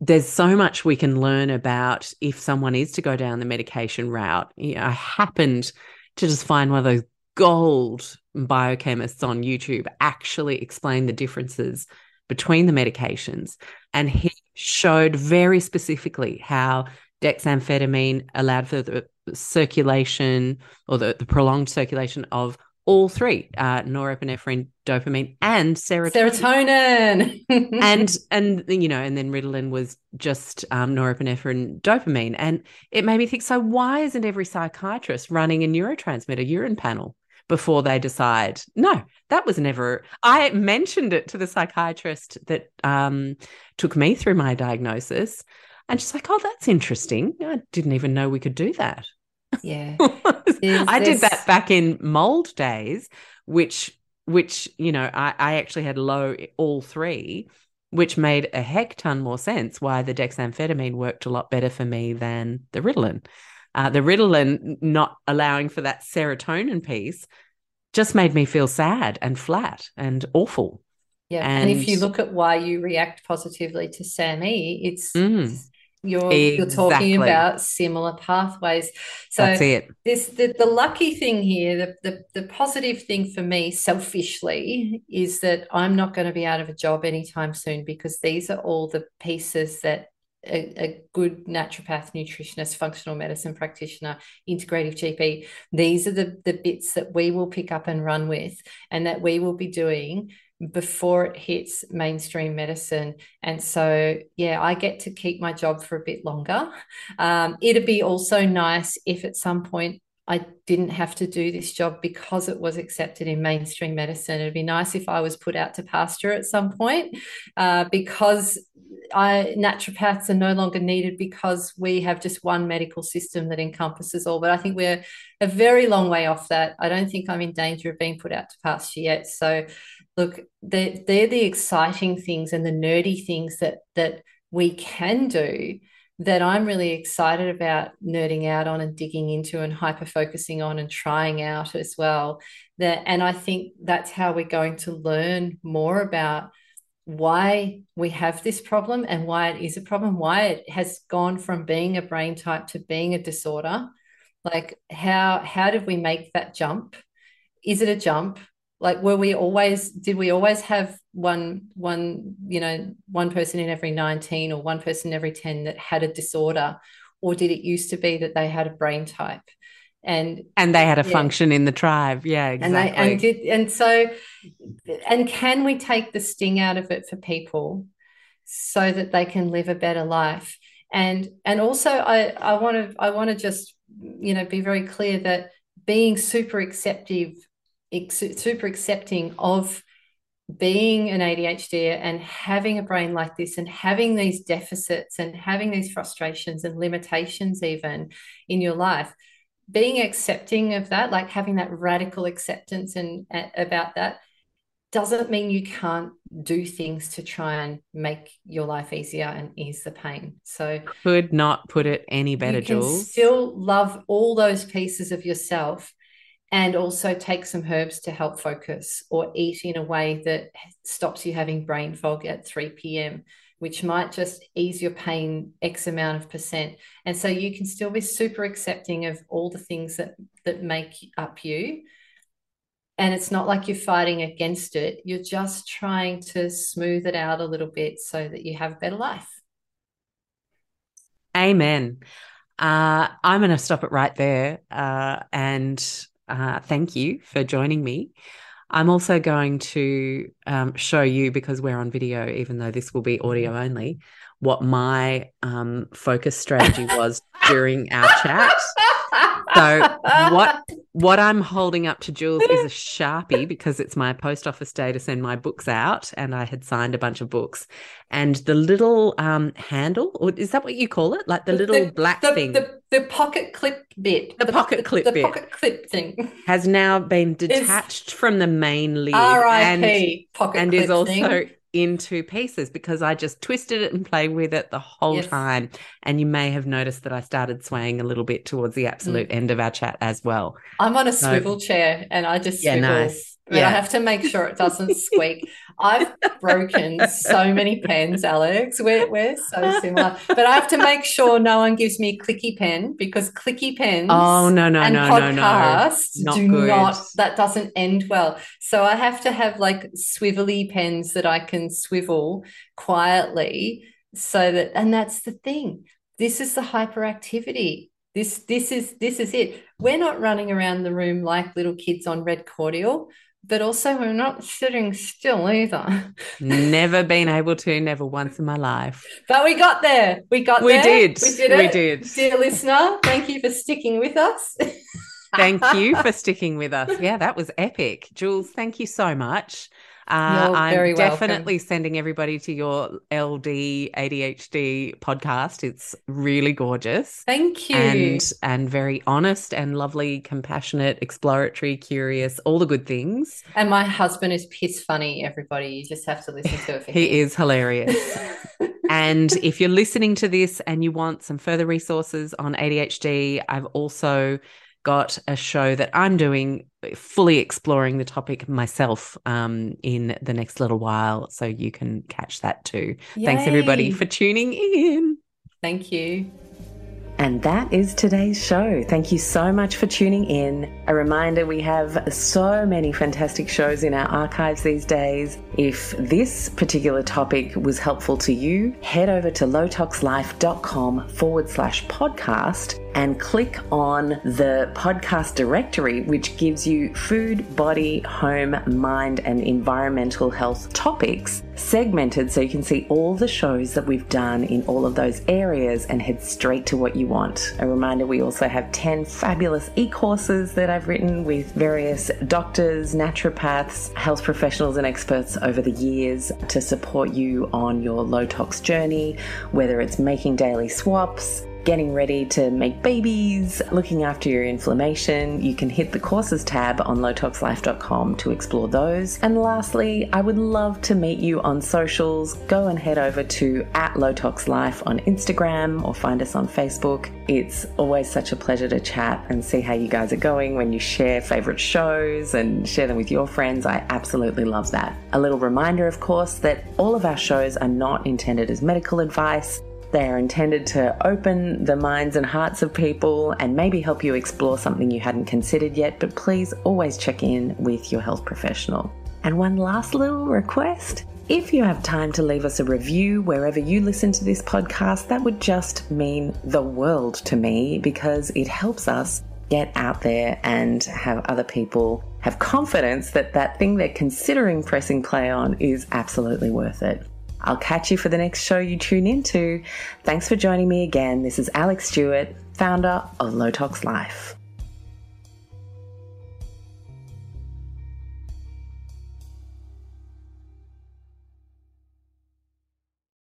A: there's so much we can learn about if someone is to go down the medication route. You know, I happened to just find one of those gold biochemists on YouTube actually explain the differences between the medications. And he showed very specifically how dexamphetamine allowed for the circulation or the, the prolonged circulation of all three uh, norepinephrine dopamine and serotonin.
B: Serotonin.
A: And and you know and then ritalin was just um, norepinephrine dopamine. And it made me think so why isn't every psychiatrist running a neurotransmitter urine panel before they decide? No that was never i mentioned it to the psychiatrist that um, took me through my diagnosis. And she's like oh that's interesting. I didn't even know we could do that
B: yeah.
A: I did that back in mold days, which which, you know, I, I actually had low all three, which made a heck ton more sense why the dexamphetamine worked a lot better for me than the Ritalin. Uh, the Ritalin not allowing for that serotonin piece just made me feel sad and flat and awful.
B: Yeah. And, and if you look at why you react positively to SAMe, it's,
A: mm.
B: it's you're exactly. you're talking about similar pathways. So
A: That's it.
B: This the, the lucky thing here, the, the the positive thing for me selfishly is that I'm not going to be out of a job anytime soon because these are all the pieces that a, a, good naturopath, nutritionist, functional medicine practitioner, integrative GP. These are the, the bits that we will pick up and run with and that we will be doing before it hits mainstream medicine. And so, yeah, I get to keep my job for a bit longer. Um, it'd be also nice if at some point I didn't have to do this job because it was accepted in mainstream medicine. It'd be nice if I was put out to pasture at some point uh, because I, naturopaths are no longer needed because we have just one medical system that encompasses all. But I think we're a very long way off that. I don't think I'm in danger of being put out to pasture yet. So, look, they're, they're the exciting things and the nerdy things that that we can do that I'm really excited about nerding out on and digging into and hyper focusing on and trying out as well. That and I think that's how we're going to learn more about why we have this problem and why it is a problem, why it has gone from being a brain type to being a disorder. Like how how did we make that jump? Is it a jump? Like were we always did we always have one one you know one person in every 19 or one person in every 10 that had a disorder or did it used to be that they had a brain type? and
A: and they had a yeah. function in the tribe yeah exactly
B: and, they, and did and so and can we take the sting out of it for people so that they can live a better life and and also i i want to i want to just you know be very clear that being super acceptive super accepting of being an ADHD and having a brain like this and having these deficits and having these frustrations and limitations even in your life being accepting of that, like having that radical acceptance and uh, about that, doesn't mean you can't do things to try and make your life easier and ease the pain. So
A: could not put it any better, you can Jules.
B: Still love all those pieces of yourself and also take some herbs to help focus or eat in a way that stops you having brain fog at 3 p.m which might just ease your pain X amount of percent. And so you can still be super accepting of all the things that that make up you. And it's not like you're fighting against it. You're just trying to smooth it out a little bit so that you have a better life.
A: Amen. Uh, I'm going to stop it right there. Uh, and uh, thank you for joining me. I'm also going to um, show you because we're on video, even though this will be audio only, what my um, focus strategy was during our chat. So what what I'm holding up to Jules is a sharpie because it's my post office day to send my books out, and I had signed a bunch of books. And the little um, handle, or is that what you call it? Like the, little
B: the,
A: black
B: the,
A: thing,
B: the, the, pocket clip bit,
A: the, pocket clip
B: the
A: bit,
B: pocket clip thing,
A: has now been detached it's from the main lid,
B: R.I.P. pocket
A: and
B: clip
A: is also.
B: Thing
A: in two pieces because I just twisted it and played with it the whole yes. time. And you may have noticed that I started swaying a little bit towards the absolute mm. end of our chat as well.
B: I'm on a so, swivel chair and I just yeah, swivel. Nice. But yeah. I have to make sure it doesn't squeak. I've broken so many pens, Alexx. We're, we're so similar. But I have to make sure no one gives me a clicky pen because clicky pens
A: oh, no, no,
B: and
A: no,
B: podcasts
A: no, no. Not
B: do
A: good.
B: not, that doesn't end well. So I have to have like swivelly pens that I can swivel quietly so that, and that's the thing. This is the hyperactivity This this is this is it. We're not running around the room like little kids on red cordial, but also we're not sitting still either.
A: never been able to, never once in my life.
B: But we got there. We got
A: we
B: there.
A: Did.
B: We did. It.
A: We did.
B: Dear listener, thank you for sticking with us.
A: thank you for sticking with us. Yeah, that was epic. Jules, thank you so much. Uh, I'm definitely welcome. sending everybody to your LD ADHD podcast. It's really gorgeous.
B: Thank you.
A: And and very honest and lovely, compassionate, exploratory, curious, all the good things.
B: And my husband is piss funny, everybody. You just have to listen to it
A: he him. is hilarious. and if you're listening to this and you want some further resources on ADHD, I've also got a show that I'm doing fully exploring the topic myself um, in the next little while. So you can catch that too. Yay. Thanks, everybody, for tuning in.
B: Thank you.
A: And that is today's show. Thank you so much for tuning in. A reminder we have so many fantastic shows in our archives these days. If this particular topic was helpful to you, head over to lowtoxlife.com forward slash podcast and click on the podcast directory, which gives you food, body, home, mind, and environmental health topics segmented so you can see all the shows that we've done in all of those areas and head straight to what you want. A reminder we also have 10 fabulous e courses that I've written with various doctors, naturopaths, health professionals, and experts over the years to support you on your low tox journey, whether it's making daily swaps getting ready to make babies, looking after your inflammation, you can hit the courses tab on lowtoxlife.com to explore those. And lastly, I would love to meet you on socials. Go and head over to at lowtoxlife on Instagram or find us on Facebook. It's always such a pleasure to chat and see how you guys are going when you share favorite shows and share them with your friends. I absolutely love that. A little reminder, of course, that all of our shows are not intended as medical advice. They are intended to open the minds and hearts of people and maybe help you explore something you hadn't considered yet, but please always check in with your health professional. And one last little request. If you have time to leave us a review wherever you listen to this podcast, that would just mean the world to me because it helps us get out there and have other people have confidence that that thing they're considering pressing play on is absolutely worth it. I'll catch you for the next show you tune into. Thanks for joining me again. This is Alexx Stuart, founder of Low Tox Life.